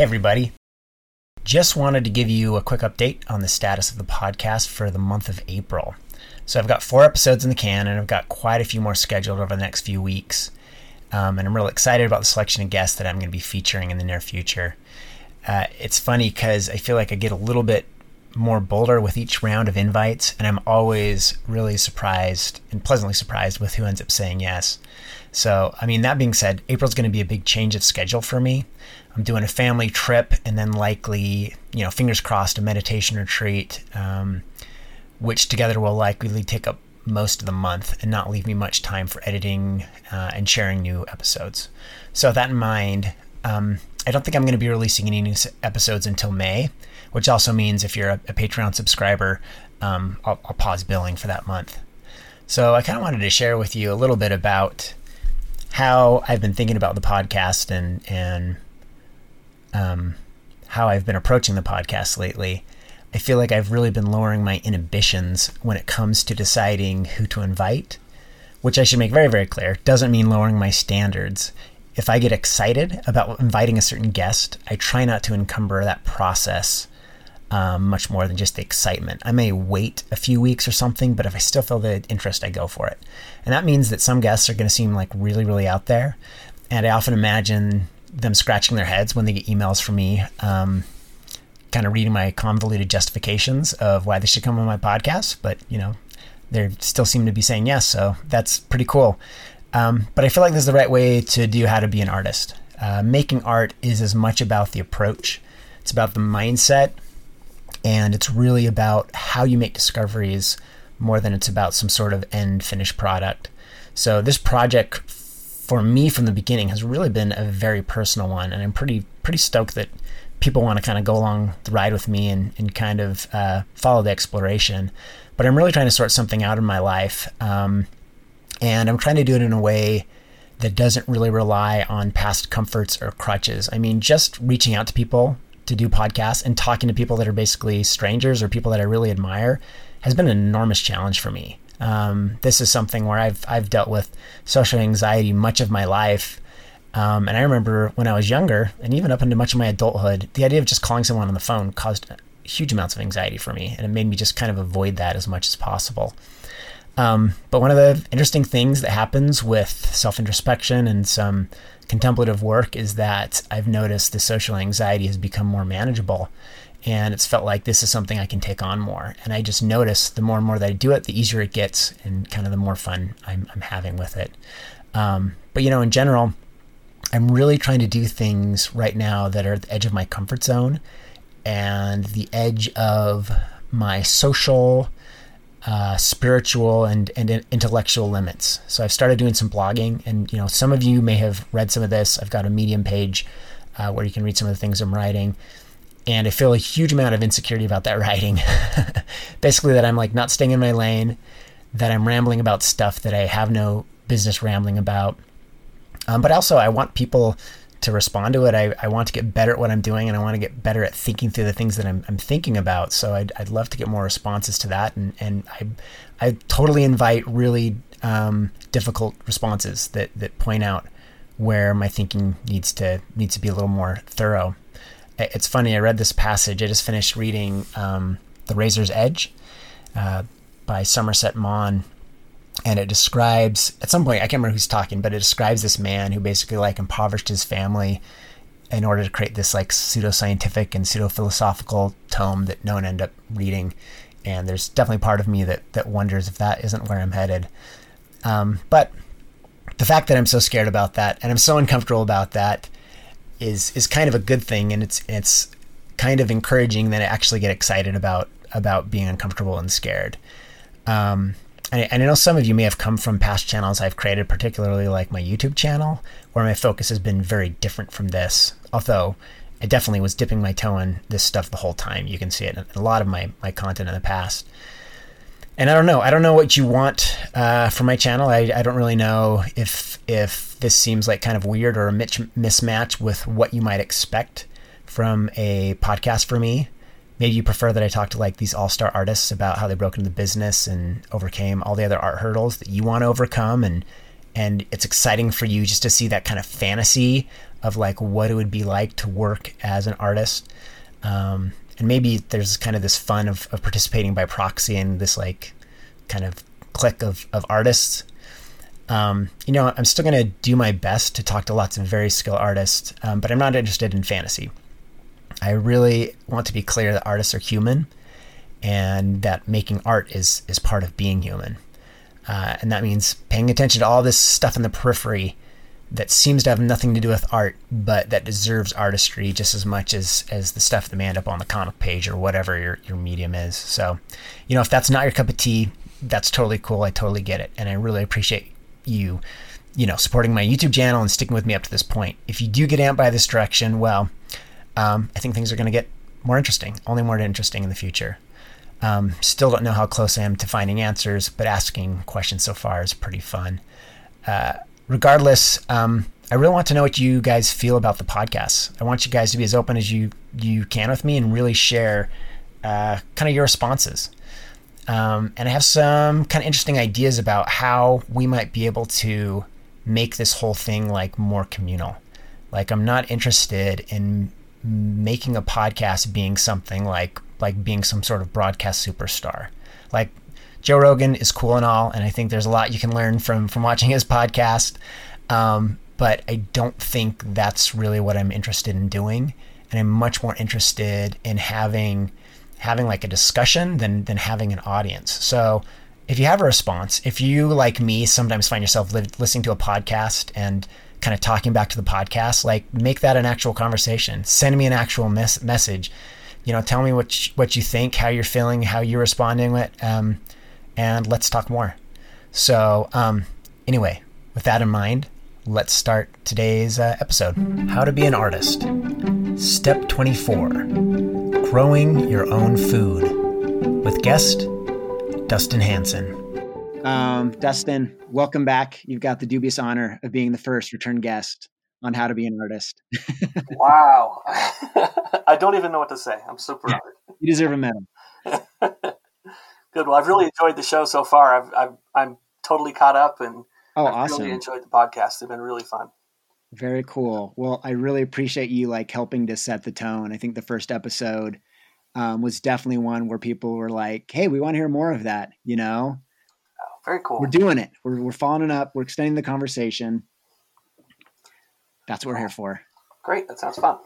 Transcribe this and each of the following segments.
Hey, everybody. Just wanted to give you a quick update on the status of the podcast for the month of April. So, I've got four episodes in the can, and I've got quite a few more scheduled over the next few weeks. Um, and I'm really excited about the selection of guests that I'm going to be featuring in the near future. Uh, it's funny because I feel like I get a little bit more bolder with each round of invites, and I'm always really surprised and pleasantly surprised with who ends up saying yes. So, I mean, that being said, April's going to be a big change of schedule for me. I'm doing a family trip and then likely, you know, fingers crossed, a meditation retreat, um, which together will likely take up most of the month and not leave me much time for editing uh, and sharing new episodes. So, with that in mind, um, I don't think I'm going to be releasing any new episodes until May, which also means if you're a, a Patreon subscriber, um, I'll, I'll, pause billing for that month. So I kind of wanted to share with you a little bit about how I've been thinking about the podcast and and um, how I've been approaching the podcast lately. I feel like I've really been lowering my inhibitions when it comes to deciding who to invite, which I should make very, very clear doesn't mean lowering my standards if I get excited about inviting a certain guest, I try not to encumber that process um, much more than just the excitement. I may wait a few weeks or something, but if I still feel the interest, I go for it. And that means that some guests are going to seem like really, really out there. And I often imagine them scratching their heads when they get emails from me, um, kind of reading my convoluted justifications of why they should come on my podcast. But, you know, they still seem to be saying yes. So that's pretty cool. Um, but I feel like this is the right way to do how to be an artist. Uh, making art is as much about the approach, it's about the mindset, and it's really about how you make discoveries more than it's about some sort of end finished product. So this project for me from the beginning has really been a very personal one, and I'm pretty pretty stoked that people want to kind of go along the ride with me and, and kind of uh, follow the exploration. But I'm really trying to sort something out in my life. Um, and I'm trying to do it in a way that doesn't really rely on past comforts or crutches. I mean, just reaching out to people to do podcasts and talking to people that are basically strangers or people that I really admire has been an enormous challenge for me. Um, this is something where I've I've dealt with social anxiety much of my life. Um, and I remember when I was younger, and even up into much of my adulthood, the idea of just calling someone on the phone caused huge amounts of anxiety for me, and it made me just kind of avoid that as much as possible. Um, but one of the interesting things that happens with self introspection and some contemplative work is that I've noticed the social anxiety has become more manageable. And it's felt like this is something I can take on more. And I just notice the more and more that I do it, the easier it gets and kind of the more fun I'm, I'm having with it. Um, but, you know, in general, I'm really trying to do things right now that are at the edge of my comfort zone and the edge of my social uh, spiritual and, and intellectual limits. So I've started doing some blogging, and you know, some of you may have read some of this. I've got a Medium page uh, where you can read some of the things I'm writing, and I feel a huge amount of insecurity about that writing. Basically, that I'm like not staying in my lane, that I'm rambling about stuff that I have no business rambling about. Um, but also, I want people to respond to it. I, I want to get better at what I'm doing and I want to get better at thinking through the things that I'm, I'm thinking about. So I'd, I'd love to get more responses to that. And, and I, I totally invite really um, difficult responses that, that point out where my thinking needs to needs to be a little more thorough. It's funny. I read this passage. I just finished reading um, "The Razor's Edge" uh, by Somerset Maugham, and it describes at some point I can't remember who's talking, but it describes this man who basically like impoverished his family in order to create this like pseudoscientific and pseudo philosophical tome that no one ended up reading. And there's definitely part of me that that wonders if that isn't where I'm headed. Um, but the fact that I'm so scared about that and I'm so uncomfortable about that is is kind of a good thing, and it's it's kind of encouraging that I actually get excited about about being uncomfortable and scared. Um, and I know some of you may have come from past channels I've created, particularly like my YouTube channel, where my focus has been very different from this. Although I definitely was dipping my toe in this stuff the whole time. You can see it in a lot of my, my content in the past. And I don't know. I don't know what you want uh, for my channel. I, I don't really know if if this seems like kind of weird or a mismatch with what you might expect from a podcast for me maybe you prefer that I talk to like these all star artists about how they broke into the business and overcame all the other art hurdles that you want to overcome and and it's exciting for you just to see that kind of fantasy of like what it would be like to work as an artist. Um, and maybe there's kind of this fun of, of participating by proxy in this like kind of clique of, of artists. Um, you know, I'm still going to do my best to talk to lots of very skilled artists, um, but I'm not interested in fantasy. I really want to be clear that artists are human and that making art is, is part of being human. Uh, and that means paying attention to all this stuff in the periphery that seems to have nothing to do with art, but that deserves artistry just as much as, as the stuff that may end up on the comic page or whatever your, your medium is. So, you know, if that's not your cup of tea, that's totally cool. I totally get it. And I really appreciate you, you know, supporting my YouTube channel and sticking with me up to this point. If you do get amped by this direction, well, um, I think things are going to get more interesting, only more interesting in the future. Um, still don't know how close I am to finding answers, but asking questions so far is pretty fun. Uh, regardless, um, I really want to know what you guys feel about the podcast. I want you guys to be as open as you you can with me and really share uh, kind of your responses. Um, and I have some kind of interesting ideas about how we might be able to make this whole thing like more communal. Like I'm not interested in making a podcast being something like like being some sort of broadcast superstar. Like Joe Rogan is cool and all, and I think there's a lot you can learn from from watching his podcast. Um, but I don't think that's really what I'm interested in doing, and I'm much more interested in having having like a discussion than than having an audience. So if you have a response, if you like me sometimes find yourself li- listening to a podcast and kind of talking back to the podcast, like make that an actual conversation. Send me an actual mes- message. You know, tell me what you, what you think, how you're feeling, how you're responding it, um, and let's talk more. So, um, anyway, with that in mind, let's start today's uh, episode. How to be an artist. Step 24: Growing your own food. With guest Dustin Hansen. Um, Dustin, welcome back. You've got the dubious honor of being the first return guest on how to be an artist. wow. I don't even know what to say. I'm super honored. You deserve a medal. Good. Well, I've really enjoyed the show so far. I've, i am totally caught up and oh, I've awesome. really enjoyed the podcast. They've been really fun. Very cool. Well, I really appreciate you like helping to set the tone. I think the first episode um, was definitely one where people were like, "Hey, we want to hear more of that," you know. Oh, very cool. We're doing it. We're we're following up. We're extending the conversation. That's what we're here for. Great. That sounds fun.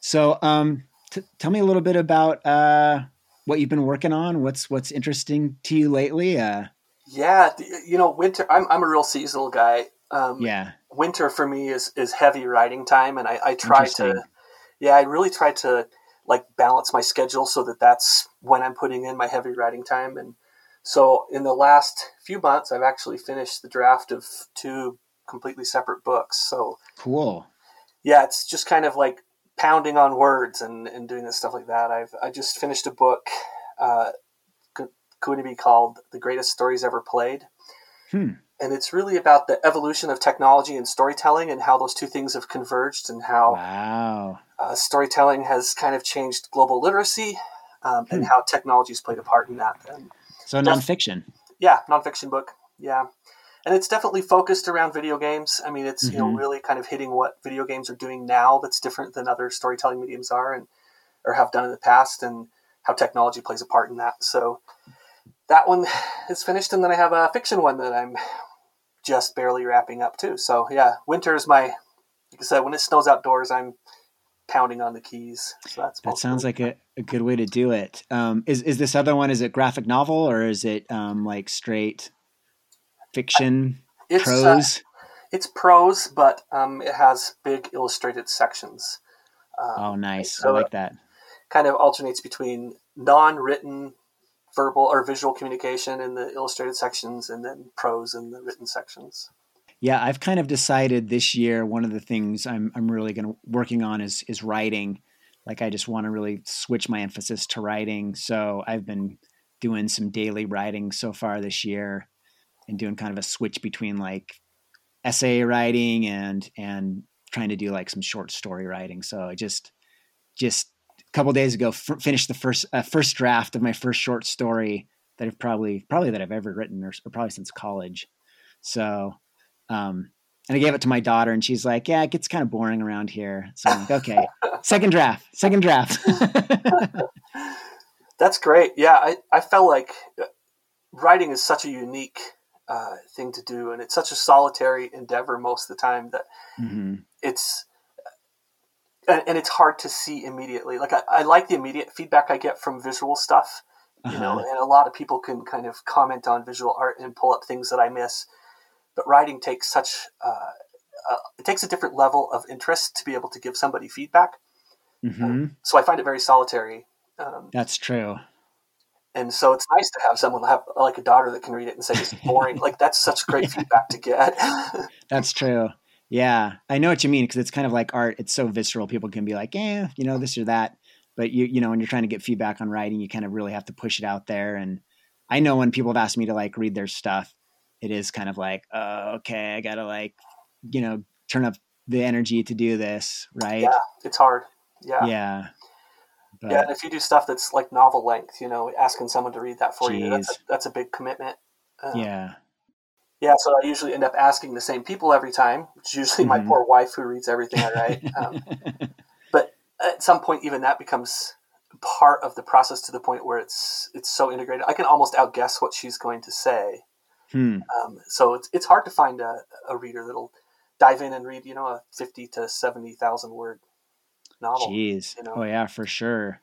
So, um, t- tell me a little bit about uh, what you've been working on. What's what's interesting to you lately? Uh, yeah, you know, winter. I'm I'm a real seasonal guy. Um, yeah, winter for me is is heavy writing time, and I, I try to. Yeah, I really try to like balance my schedule so that that's when I'm putting in my heavy writing time. And so in the last few months, I've actually finished the draft of two completely separate books. So cool. Yeah, it's just kind of like pounding on words and, and doing this stuff like that. I've I just finished a book uh, going to be called "The Greatest Stories Ever Played," hmm. and it's really about the evolution of technology and storytelling and how those two things have converged and how wow. uh, storytelling has kind of changed global literacy um, and hmm. how technology has played a part in that. And so nonfiction. Yeah, nonfiction book. Yeah and it's definitely focused around video games. I mean, it's mm-hmm. you know mm-hmm. really kind of hitting what video games are doing now that's different than other storytelling mediums are and or have done in the past, and how technology plays a part in that. So that one is finished, and then I have a fiction one that I'm just barely wrapping up too. So yeah, winter is my like I said, when it snows outdoors, I'm pounding on the keys. So that's that sounds like a, a good way to do it. Um, is is this other one? Is it graphic novel or is it um, like straight fiction, it's, uh, prose? Uh, it's prose, but um, it has big illustrated sections. Um, oh, nice! So I like that. Kind of alternates between non-written, verbal or visual communication in the illustrated sections, and then prose in the written sections. Yeah, I've kind of decided this year one of the things I'm I'm really going to working on is is writing. Like I just want to really switch my emphasis to writing. So I've been doing some daily writing so far this year and doing kind of a switch between like essay writing and and trying to do like some short story writing. So I just just a couple days ago f- finished the first uh, first draft of my first short story that I've probably probably that I've ever written or, or probably since college. So Um, and I gave it to my daughter, and she's like, "Yeah, it gets kind of boring around here." So I'm like, "Okay, second draft, second draft." That's great. Yeah, I I felt like uh, writing is such a unique uh, thing to do, and it's such a solitary endeavor most of the time that mm-hmm. it's and, and, it's hard to see immediately. Like I, I, like the immediate feedback I get from visual stuff, you uh-huh. know, and a lot of people can kind of comment on visual art and pull up things that I miss. But writing takes such uh, uh, it takes a different level of interest to be able to give somebody feedback. Mm-hmm. Um, so I find it very solitary. Um, That's true and so it's nice to have someone have like a daughter that can read it and say it's boring. like that's such great feedback to get. that's true. Yeah, I know what you mean because it's kind of like art. It's so visceral. People can be like, "Yeah, you know, this or that," but you, you know, when you're trying to get feedback on writing, you kind of really have to push it out there. And I know when people have asked me to like read their stuff, it is kind of like, "Oh, okay, I gotta like, you know, turn up the energy to do this." Right? Yeah, it's hard. Yeah. Yeah. But, yeah, and if you do stuff that's like novel length, you know, asking someone to read that for geez. you, that's a, that's a big commitment. Uh, yeah. Yeah, so I usually end up asking the same people every time. It's usually mm-hmm. my poor wife who reads everything I write. Um, but at some point, even that becomes part of the process to the point where it's it's so integrated. I can almost outguess what she's going to say. Hmm. Um, so it's it's hard to find a, a reader that'll dive in and read, you know, a fifty to seventy thousand word novel. Jeez. You know? Oh yeah, for sure.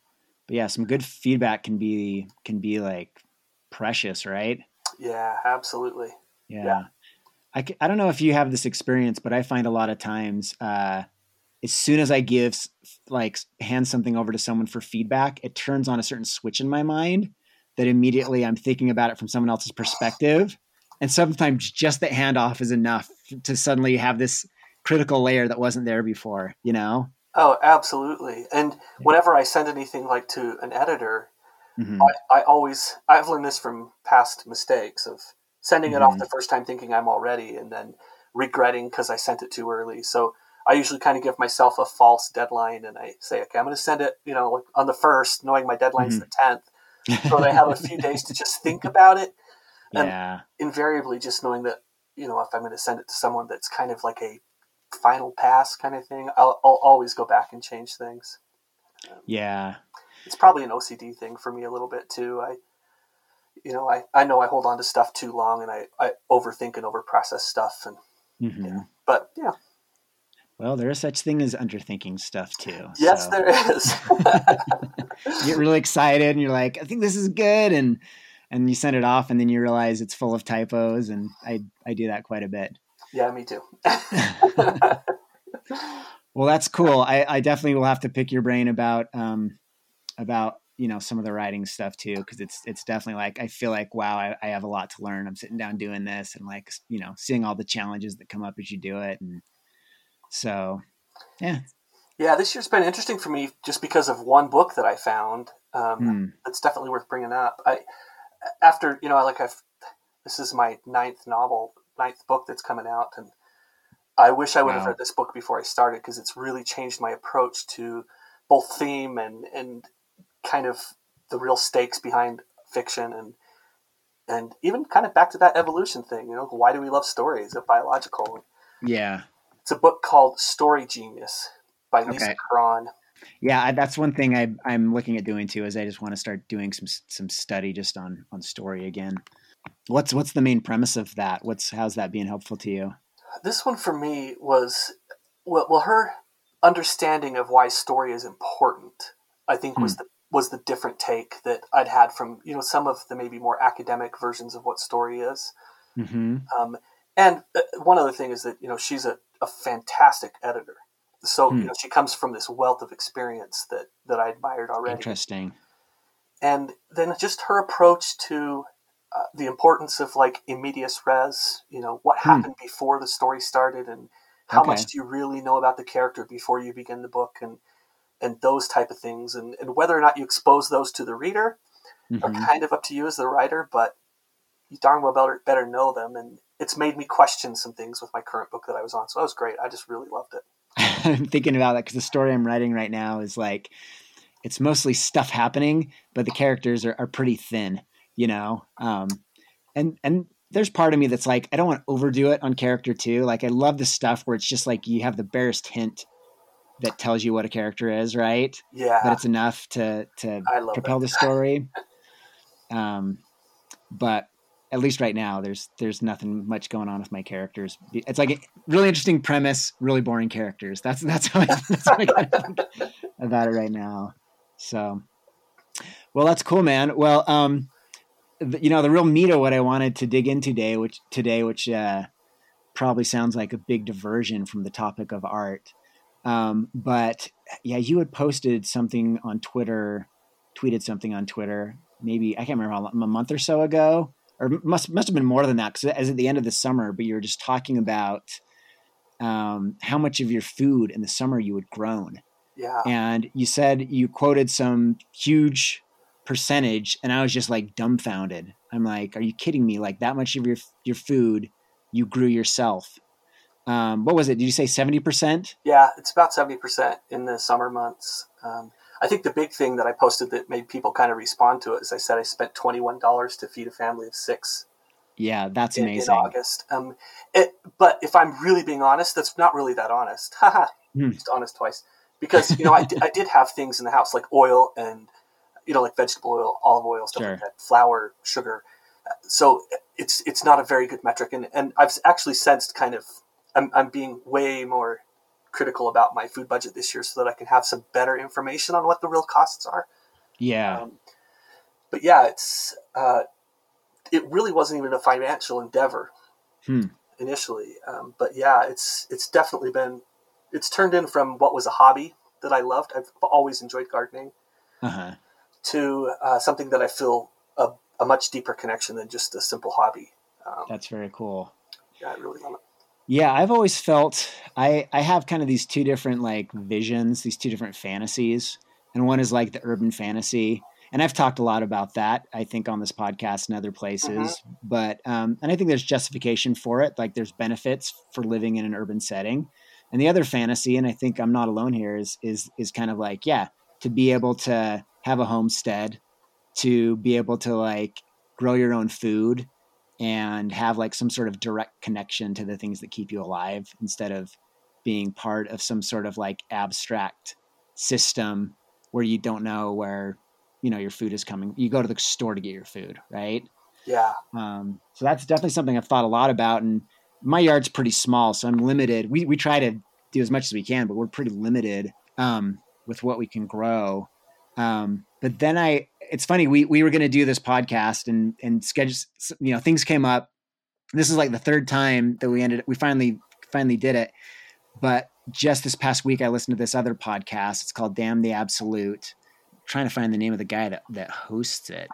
But yeah, some good feedback can be can be like precious, right? Yeah, absolutely. Yeah. yeah. I, I don't know if you have this experience, but I find a lot of times uh, as soon as I give like hand something over to someone for feedback, it turns on a certain switch in my mind that immediately I'm thinking about it from someone else's perspective. And sometimes just that handoff is enough to suddenly have this critical layer that wasn't there before, you know? Oh, absolutely. And whenever I send anything like to an editor, mm-hmm. I, I, always I've learned this from past mistakes of sending mm-hmm. it off mm-hmm. the first time thinking I'm all ready and then regretting because I sent it too early. So I usually kind of give myself a false deadline and I say, okay, I'm going to send it, you know, like on the first, knowing my deadline's mm-hmm. the tenth, so that I have a few days to just think about it. And yeah. invariably, just knowing that you know if I'm going to send it to someone that's kind of like a final pass kind of thing, I'll, I'll always go back and change things. Um, yeah, it's probably an OCD thing for me a little bit too. I, you know, I, I know I hold on to stuff too long and I, I overthink and overprocess stuff and, mm-hmm. yeah, but yeah. Well, there is such thing as underthinking stuff too. Yes, so. there is. you get really excited and you're like, I think this is good. And, and you send it off and then you realize it's full of typos. And I, I do that quite a bit. Yeah, me too. well, that's cool. I, I, definitely will have to pick your brain about um, about you know some of the writing stuff too, because it's it's definitely like I feel like wow, I, I, have a lot to learn. I'm sitting down doing this and like you know seeing all the challenges that come up as you do it, and so yeah. Yeah, this year's been interesting for me just because of one book that I found. Um, hmm. That's definitely worth bringing up. I after you know like I've this is my ninth novel ninth book that's coming out, and I wish I would wow. have read this book before I started because it's really changed my approach to both theme and and kind of the real stakes behind fiction and and even kind of back to that evolution thing. You know, why do we love stories? It biological? Yeah, it's a book called Story Genius by Lisa. Cron. Yeah, that's one thing I, I'm looking at doing too. Is I just want to start doing some some study just on on story again. What's what's the main premise of that? What's how's that being helpful to you? This one for me was well, well her understanding of why story is important. I think hmm. was the was the different take that I'd had from you know some of the maybe more academic versions of what story is. Mm-hmm. Um, and uh, one other thing is that you know she's a, a fantastic editor, so hmm. you know she comes from this wealth of experience that that I admired already. Interesting. And then just her approach to uh, the importance of like immediate res, you know, what hmm. happened before the story started and how okay. much do you really know about the character before you begin the book and and those type of things and, and whether or not you expose those to the reader mm-hmm. are kind of up to you as the writer, but you darn well better, better know them and it's made me question some things with my current book that I was on. So that was great. I just really loved it. I'm thinking about that because the story I'm writing right now is like it's mostly stuff happening, but the characters are, are pretty thin you know um, and and there's part of me that's like I don't want to overdo it on character too. Like I love the stuff where it's just like you have the barest hint that tells you what a character is, right? Yeah. But it's enough to to propel that. the story. um, but at least right now, there's there's nothing much going on with my characters. It's like a really interesting premise, really boring characters. That's that's how I, that's how I think about it right now. So, well, that's cool, man. Well, um, you know, the real meat of what I wanted to dig into today, which today, which uh, probably sounds like a big diversion from the topic of art. Um, but yeah, you had posted something on Twitter, tweeted something on Twitter, maybe I can't remember how long, a month or so ago, or must must have been more than that because as at the end of the summer. But you were just talking about um, how much of your food in the summer you had grown. Yeah, and you said you quoted some huge percentage and I was just like dumbfounded. I'm like, are you kidding me? Like that much of your your food you grew yourself. Um, what was it? Did you say 70%? Yeah, it's about 70% in the summer months. Um, I think the big thing that I posted that made people kind of respond to it is I said I spent $21 to feed a family of six. Yeah, that's in, amazing. In August. Um, it, but if I'm really being honest, that's not really that honest. Haha, hmm. just honest twice. Because, you know, I, I did have things in the house like oil and you know, like vegetable oil, olive oil, stuff sure. like that, flour, sugar. So it's it's not a very good metric, and and I've actually sensed kind of I'm I'm being way more critical about my food budget this year so that I can have some better information on what the real costs are. Yeah. Um, but yeah, it's uh, it really wasn't even a financial endeavor hmm. initially. Um, but yeah, it's it's definitely been it's turned in from what was a hobby that I loved. I've always enjoyed gardening. Uh-huh to uh, something that I feel a, a, much deeper connection than just a simple hobby. Um, That's very cool. Yeah, I really love it. Yeah, I've always felt I I have kind of these two different like visions, these two different fantasies, and one is like the urban fantasy, and I've talked a lot about that I think on this podcast and other places, mm-hmm. but um, and I think there's justification for it, like there's benefits for living in an urban setting, and the other fantasy, and I think I'm not alone here, is is is kind of like yeah, to be able to have a homestead, to be able to like grow your own food and have like some sort of direct connection to the things that keep you alive instead of being part of some sort of like abstract system where you don't know where you know your food is coming. You go to the store to get your food right? Yeah. Um, so that's definitely something i've thought a lot about and my yard's pretty small so i'm limited. We, we try to do as much as we can but we're pretty limited um, with what we can grow um, but then I, it's funny, we, we were going to do this podcast and, and schedule, you know, things came up. This is like the third time that we ended, we finally, finally did it. But just this past week, I listened to this other podcast. It's called Damn the Absolute. I'm trying to find the name of the guy that, that hosts it.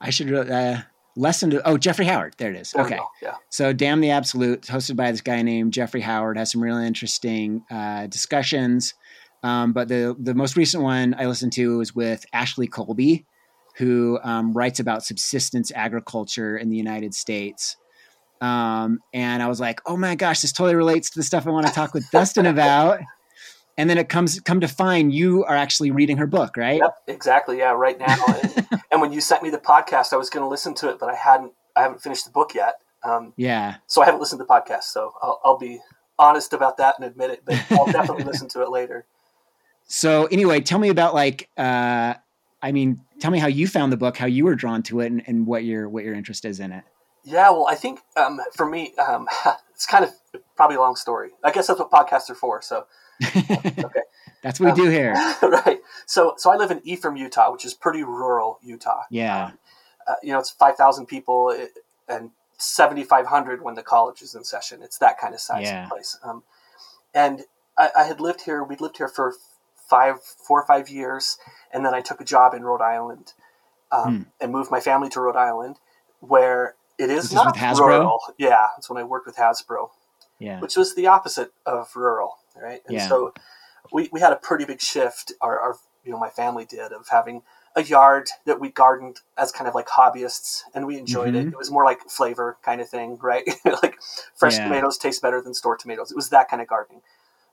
I should, uh, lesson to, oh, Jeffrey Howard. There it is. There okay. Yeah. So Damn the Absolute, hosted by this guy named Jeffrey Howard, has some really interesting uh, discussions um, but the the most recent one I listened to was with Ashley Colby, who um, writes about subsistence agriculture in the United States. Um, and I was like, oh my gosh, this totally relates to the stuff I want to talk with Dustin about. And then it comes come to find you are actually reading her book, right? Yep, exactly. Yeah, right now. and, and, when you sent me the podcast, I was going to listen to it, but I hadn't. I haven't finished the book yet. Um, yeah. So I haven't listened to the podcast. So I'll, I'll be honest about that and admit it, but I'll definitely listen to it later. So anyway, tell me about like, uh, I mean, tell me how you found the book, how you were drawn to it, and, and what your what your interest is in it. Yeah, well, I think um, for me, um, it's kind of probably a long story. I guess that's what podcasts are for. So, okay, that's what we um, do here, right? So, so I live in Ephraim, Utah, which is pretty rural Utah. Yeah, um, uh, you know, it's five thousand people and seventy five hundred when the college is in session. It's that kind of size yeah. of place. Um, and I, I, had lived here. We'd lived here for five, four or five years, and then I took a job in Rhode Island um, hmm. and moved my family to Rhode Island, where it is not rural. Yeah, that's when I worked with Hasbro. Yeah, which was the opposite of rural, right? And yeah. so we, we had a pretty big shift. Our, our you know my family did of having a yard that we gardened as kind of like hobbyists, and we enjoyed mm-hmm. it. It was more like flavor kind of thing, right? like fresh yeah. tomatoes taste better than store tomatoes. It was that kind of gardening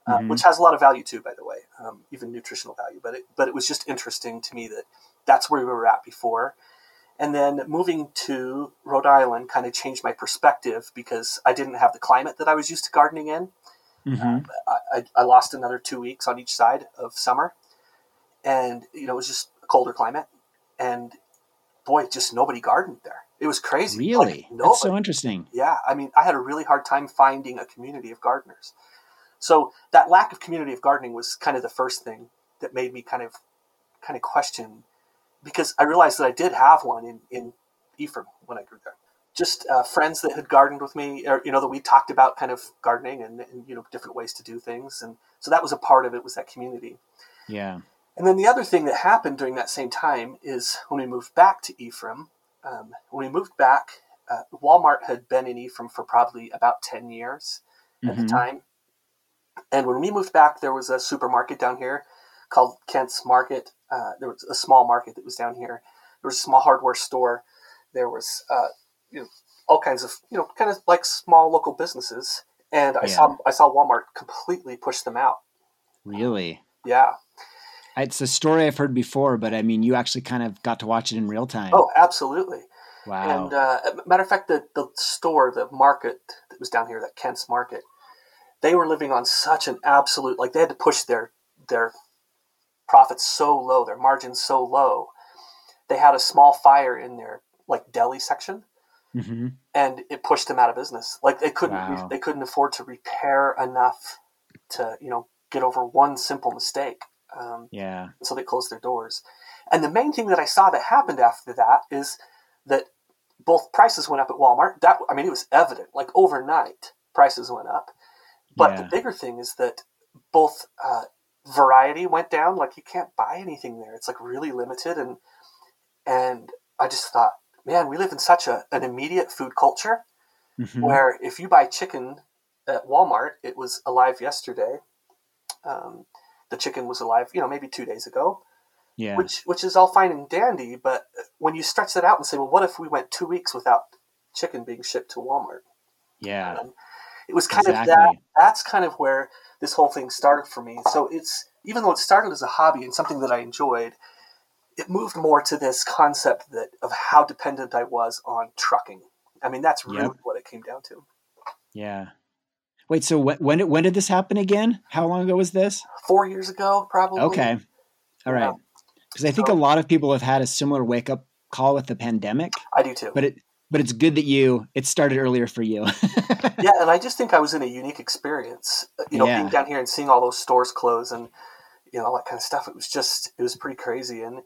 uh, mm-hmm. which has a lot of value too, by the way, um, even nutritional value. But it, but it was just interesting to me that that's where we were at before, And then moving to Rhode Island kind of changed my perspective because I didn't have the climate that I was used to gardening in. Mm-hmm. I, I lost another two weeks on each side of summer, and you know it was just a colder climate, and boy, just nobody gardened there. It was crazy. Really, Like, that's so interesting. Yeah, I mean, I had a really hard time finding a community of gardeners. So that lack of community of gardening was kind of the first thing that made me kind of kind of question because I realized that I did have one in in Ephraim when I grew there. Just uh, friends that had gardened with me, or you know, that we talked about kind of gardening and, and you know different ways to do things, and so that was a part of it was that community. Yeah. And then the other thing that happened during that same time is when we moved back to Ephraim, um, when we moved back, uh, Walmart had been in Ephraim for probably about 10 years at the Mhm. time. And when we moved back, there was a supermarket down here called Kent's Market. Uh, there was a small market that was down here. There was a small hardware store. There was, uh, you know, all kinds of, you know, kind of like small local businesses. And I Yeah. saw I saw Walmart completely push them out. Really. Yeah. It's a story I've heard before, but I mean, you actually kind of got to watch it in real time. Oh, absolutely. wow. And uh, matter of fact, the, the store, the market that was down here, that Kent's Market, they were living on such an absolute like they had to push their their profits so low, their margins so low. They had a small fire in their like deli section, hmm and it pushed them out of business. Like they couldn't Wow. they couldn't afford to repair enough to you know get over one simple mistake. Um, Yeah. so they closed their doors. And the main thing that I saw that happened after that is that both prices went up at Walmart. That I mean, it was evident, like overnight, prices went up. But the bigger thing is that both uh, variety went down. Like you can't buy anything there; it's like really limited. And and I just thought, man, we live in such a, an immediate food culture Mhm. where if you buy chicken at Walmart, it was alive yesterday. Um, the chicken was alive, you know, maybe two days ago Yeah. which which is all fine and dandy. But when you stretch that out and say, well, what if we went two weeks without chicken being shipped to Walmart? yeah. Um, it was kind of that. That's kind of where this whole thing started for me. So it's even though it started as a hobby and something that I enjoyed, it moved more to this concept that of how dependent I was on trucking. I mean, that's really Yep. what it came down to. Yeah. Wait. So when when did, when did this happen again? How long ago was this? Four years ago, probably. Okay. All right. Yeah. Because I think a lot of people have had a similar wake up call with the pandemic, I do too. but it but it's good that you it started earlier for you. yeah, and I just think I was in a unique experience. uh, You know, Yeah. being down here and seeing all those stores close and you know all that kind of stuff. It was just it was pretty crazy. And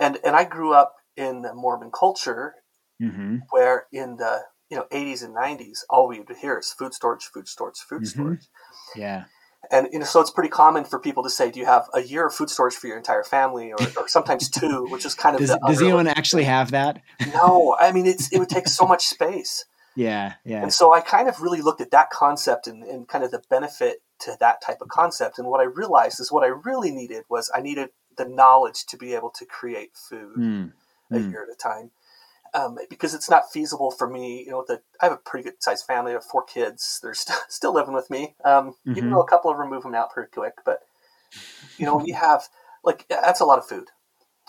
and and I grew up in the Mormon culture hmm where in the you know 80s and 90s all we would hear is food storage, food storage, food Mhm. storage. Yeah. And you know, so it's pretty common for people to say, "Do you have a year of food storage for your entire family, or, or sometimes two, which is kind of Does does anyone actually have that? No, I mean it's it would take so much space. Yeah. Yeah. And so I kind of really looked at that concept and, and kind of the benefit to that type of concept. And what I realized is what I really needed was I needed the knowledge to be able to create food Mm. a Mm. year at a time. Um, because it's not feasible for me, you know, that I have a pretty good sized family. I have four kids. They're st- still living with me. Um, Even Mhm. though a couple of them move them out pretty quick. But, you know, you have, like, that's a lot of food.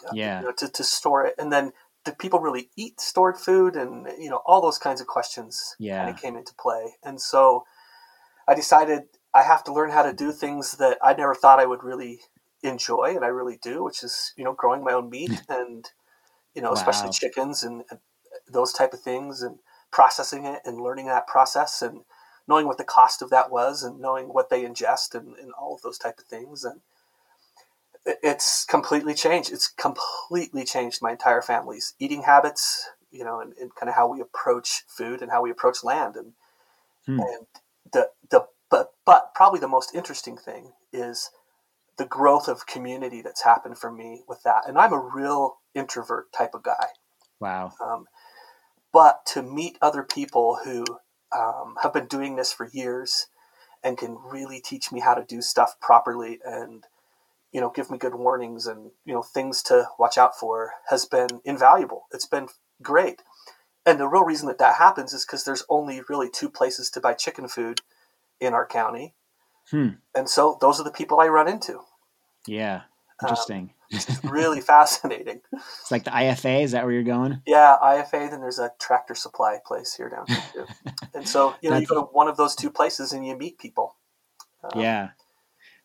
uh, Yeah. You know, to, to store it. And then do people really eat stored food? And, you know, all those kinds of questions Yeah. kind of came into play. And so I decided I have to learn how to do things that I never thought I would really enjoy, and I really do, which is you know growing my own meat and you know especially chickens and, and those type of things, and processing it and learning that process and knowing what the cost of that was and knowing what they ingest and, and all of those type of things and it- it's completely changed it's completely changed my entire family's eating habits you know and, and kind of how we approach food and how we approach land and Hmm. and the the but but probably the most interesting thing is the growth of community that's happened for me with that. And i'm a real introvert type of guy. Wow. um, but to meet other people who um, have been doing this for years and can really teach me how to do stuff properly and you know give me good warnings and you know things to watch out for has been invaluable. It's been great. And the real reason that that happens is because there's only really two places to buy chicken food in our county Hmm. and so those are the people i run into Yeah. Interesting. Um, really fascinating. It's like the IFA. Is that where you're going? Yeah, IFA. Then there's a tractor supply place here down here too. and so you know, you go to one of those two places and you meet people. Um, yeah,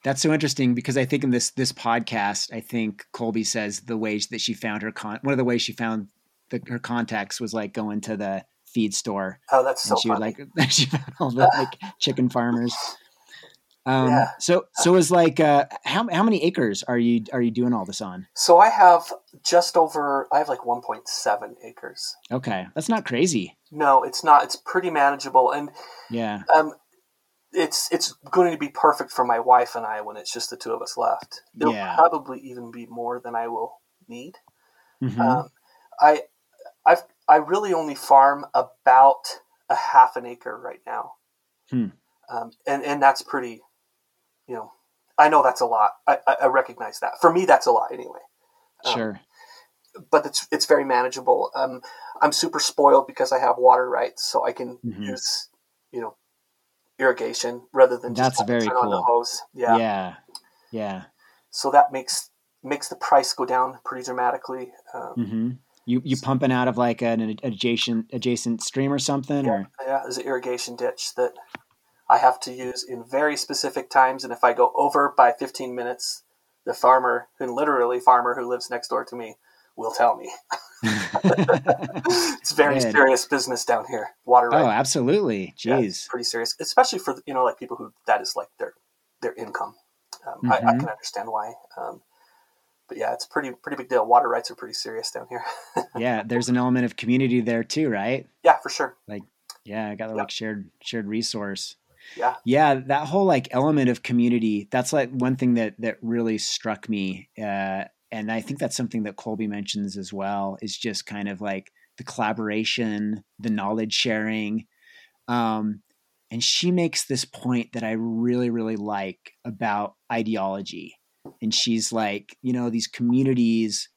that's so interesting because I think in this this podcast, I think Colby says the ways that she found her con one of the ways she found the, her contacts was like going to the feed store. Oh, that's so and she funny. would like she found all the like chicken farmers. Um, yeah. So so is like uh, how how many acres are you are you doing all this on? So I have just over. I have like 1.7 acres. Okay, that's not crazy. No, it's not. It's pretty manageable, and yeah, um, it's it's going to be perfect for my wife and I when it's just the two of us left. It'll Yeah. probably even be more than I will need. Mhm. Um, I I've I really only farm about a half an acre right now, Hmm. um, and and that's pretty. You know, I know that's a lot. I, I, recognize that. For me, that's a lot anyway. um, sure. But it's it's very manageable. Um, I'm super spoiled because I have water rights, so I can Mhm. use you know irrigation rather than just That's to very turn on the hose. Yeah. Yeah, yeah. So that makes makes the price go down pretty dramatically. Um, hmm You you pumping out of like an adjacent adjacent stream or something, or Yeah, there's an irrigation ditch that I have to use in very specific times, and if I go over by 15 minutes, the farmer, who literally farmer who lives next door to me, will tell me. it's very Good. serious business down here. Water rights. oh, absolutely. Jeez. it's pretty serious, especially for you know like people who that is like their their income. Um, I, I Mhm. can understand why. Um, but yeah, it's pretty pretty big deal. Water rights are pretty serious down here. yeah, there's an element of community there too, right? yeah, for sure. Like, yeah, I got the Yeah. like shared shared resource. Yeah. Yeah, that whole like element of community, that's like one thing that that really struck me. Uh and I think that's something that Colby mentions as well is just kind of like the collaboration, the knowledge sharing. Um and she makes this point that I really really like about ideology. And she's like, you know, these communities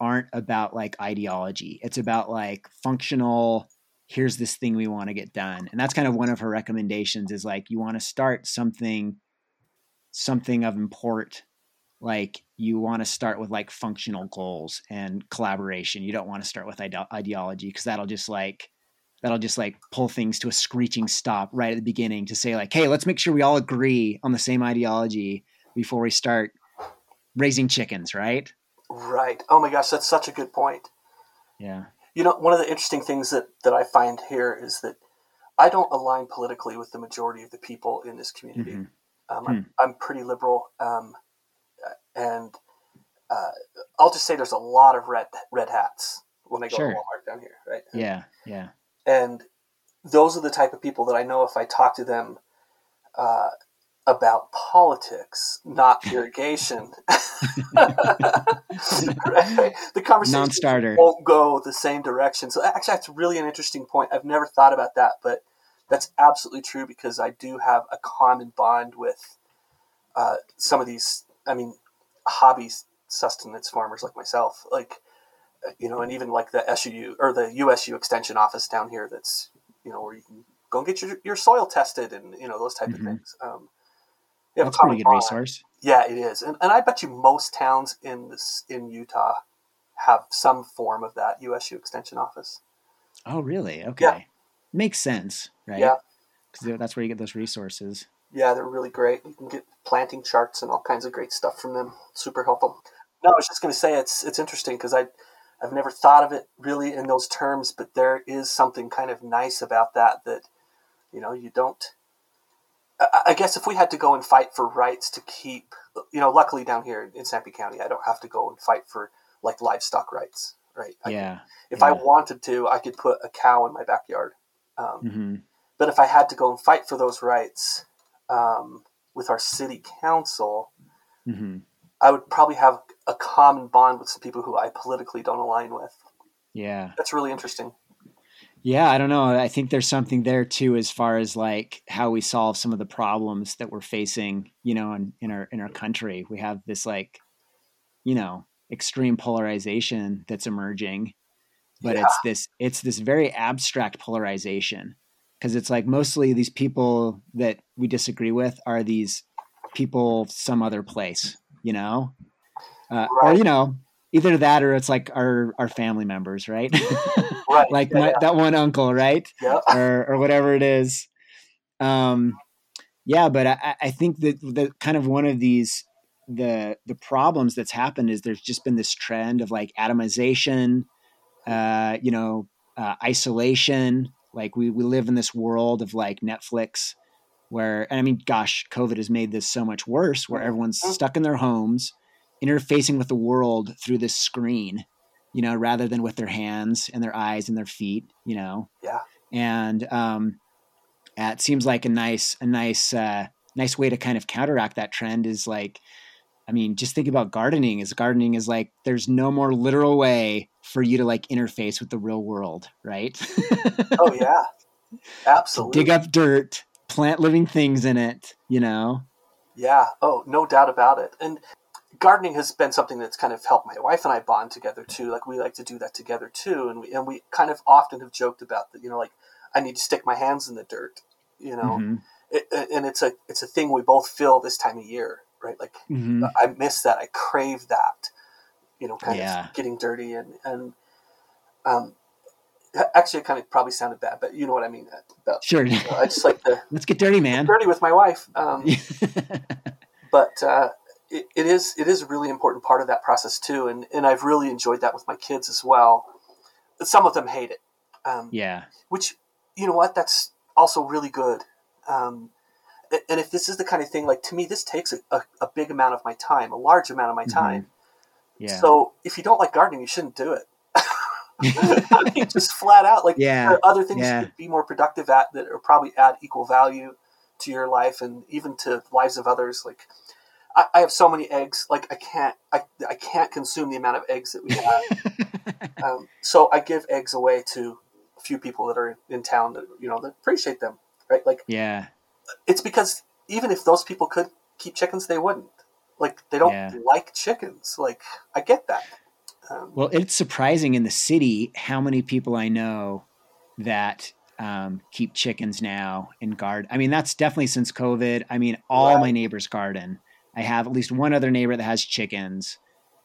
aren't about like ideology. It's about like functional here's this thing we want to get done and that's kind of one of her recommendations is like you want to start something something of import like you want to start with like functional goals and collaboration you don't want to start with ide- ideology because that'll just like that'll just like pull things to a screeching stop right at the beginning to say like hey let's make sure we all agree on the same ideology before we start raising chickens right Right. Oh my gosh, that's such a good point. yeah You know, one of the interesting things that, that I find here is that I don't align politically with the majority of the people in this community. Mhm. Um, I'm, I'm pretty liberal, um, and uh, I'll just say there's a lot of red red hats when I go Sure. to Walmart down here, right? yeah yeah And those are the type of people that I know if I talk to them uh, about politics, not irrigation, right? the conversation non-starter won't go the same direction. So actually, that's really an interesting point. I've never thought about that, but that's absolutely true because I do have a common bond with uh, some of these. I mean, hobby sustenance farmers like myself, like you know, and even like the SU or the USU extension office down here. That's you know where you can go and get your, your soil tested and you know those type Mhm. of things. Um, we that's a pretty good resource Yeah, it is, and, and I bet you most towns in this in Utah have some form of that USU extension office. Oh, really? Okay. Makes sense, right? Yeah. Because that's where you get those resources. Yeah, they're really great. You can get planting charts and all kinds of great stuff from them. Super helpful. No, I was just going to say it's it's interesting because I I've never thought of it really in those terms, but there is something kind of nice about that that you know you don't. I, guess if we had to go and fight for rights to keep, you know, luckily down here in Sanpete County, I don't have to go and fight for like livestock rights, right? I yeah. if I wanted to, I could put a cow in my backyard. Um, hmm but if I had to go and fight for those rights um, with our city council, hmm I would probably have a common bond with some people who I politically don't align with. Yeah. That's really interesting. Yeah. I don't know. I think there's something there too, as far as like how we solve some of the problems that we're facing, you know, in, in our in our country. We have this like, you know, extreme polarization that's emerging, but Yeah. it's this it's this very abstract polarization because it's like mostly these people that we disagree with are these people some other place, you know? uh, right. or you know, either that or it's like our our family members, right? right. like yeah, my, yeah. that one uncle, right? Yeah. Or or whatever it is. Um, yeah, but I, I think that the kind of one of these the the problems that's happened is there's just been this trend of like atomization, uh, you know, uh, isolation. Like we we live in this world of like Netflix, where and I mean, gosh, COVID has made this so much worse, where everyone's mm-hmm. stuck in their homes, interfacing with the world through this screen, you know, rather than with their hands and their eyes and their feet, you know. Yeah. And um, it seems like a nice a nice uh, nice way to kind of counteract that trend is like I mean, just think about gardening. Is gardening is like there's no more literal way for you to like interface with the real world, right? oh yeah, absolutely. Dig up dirt, plant living things in it. You know. Yeah. Oh, no doubt about it. And gardening has been something that's kind of helped my wife and I bond together too. Like we like to do that together too, and we and we kind of often have joked about that. You know, like I need to stick my hands in the dirt. You know, mm-hmm. it, and it's a it's a thing we both feel this time of year right? Like mm-hmm. I miss that. I crave that. You know, kind yeah. of getting dirty and and um, actually, it kind of probably sounded bad, but you know what I mean. About, sure. You know, I just like the let's get dirty, man. Dirty with my wife. Um, but uh, it, it is it is a really important part of that process too, and and I've really enjoyed that with my kids as well. Some of them hate it. Um, yeah. Which you know what? That's also really good. Um, and if this is the kind of thing like to me this takes a, a, a big amount of my time a large amount of my mm-hmm. time mm-hmm. yeah so if you don't like gardening you shouldn't do it I mean, just flat out like yeah. there are other things yeah. you could be more productive at that are probably add equal value to your life and even to lives of others like I, I have so many eggs like i can't I, I can't consume the amount of eggs that we have um, so i give eggs away to a few people that are in town that you know that appreciate them right like yeah it's because even if those people could keep chickens, they wouldn't. Like they don't yeah. like chickens. Like I get that. Um, well, it's surprising in the city how many people I know that um, keep chickens now in guard. I mean, that's definitely since COVID. I mean, all my neighbors garden. I have at least one other neighbor that has chickens.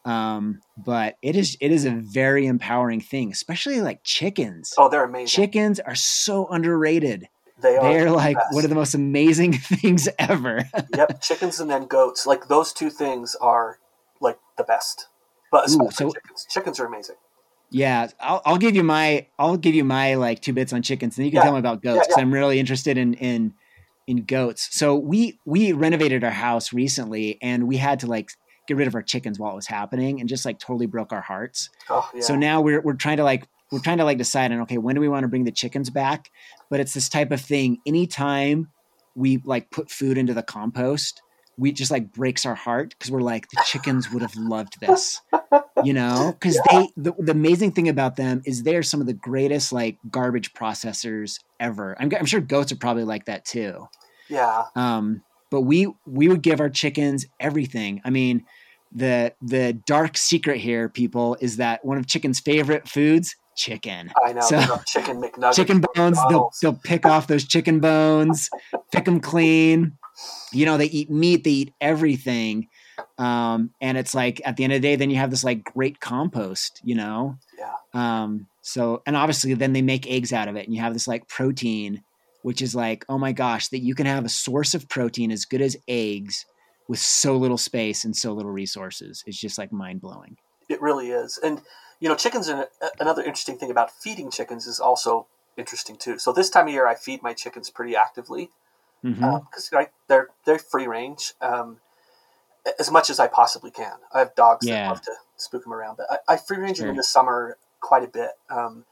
Um, but it is it is a very empowering thing, especially like chickens. Oh, they're amazing. Chickens are so underrated. They are They're like best. one of the most amazing things ever. yep, chickens and then goats. Like those two things are like the best. But Ooh, so, chickens. Chickens are amazing. Yeah, I'll, I'll give you my I'll give you my like two bits on chickens, and you can yeah. tell me about goats because yeah, yeah. I'm really interested in in in goats. So we we renovated our house recently, and we had to like get rid of our chickens while it was happening, and just like totally broke our hearts. Oh, so now we're we're trying to like we're trying to like decide on okay when do we want to bring the chickens back but it's this type of thing anytime we like put food into the compost we just like breaks our heart because we're like the chickens would have loved this you know because yeah. they the, the, amazing thing about them is they're some of the greatest like garbage processors ever I'm, I'm sure goats are probably like that too yeah um but we we would give our chickens everything i mean the the dark secret here people is that one of chicken's favorite foods chicken. I know. So, chicken McNuggets. Chicken bones. They'll, they'll pick off those chicken bones, pick them clean. You know, they eat meat, they eat everything. Um, and it's like at the end of the day, then you have this like great compost, you know? Yeah. Um, so, and obviously then they make eggs out of it and you have this like protein, which is like, oh my gosh, that you can have a source of protein as good as eggs with so little space and so little resources. It's just like mind blowing. It really is. And you know, chickens are another interesting thing about feeding chickens is also interesting too. So this time of year, I feed my chickens pretty actively because mm-hmm. uh, right, they're they're free range um, as much as I possibly can. I have dogs yeah. that love to spook them around, but I, I free range sure. them in the summer quite a bit. Um,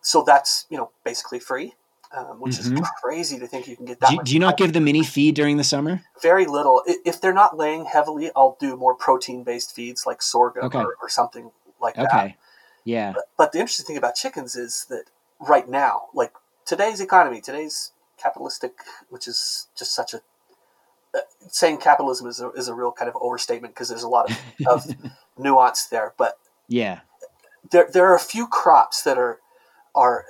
so that's you know basically free. Um, which mm-hmm. is crazy to think you can get that. Do you, do you not give them any feed during the summer? Very little. If they're not laying heavily, I'll do more protein based feeds like sorghum okay. or, or, something like okay. that. Yeah. But, but, the interesting thing about chickens is that right now, like today's economy, today's capitalistic, which is just such a uh, saying capitalism is a, is a real kind of overstatement because there's a lot of, of nuance there. But yeah, there there are a few crops that are are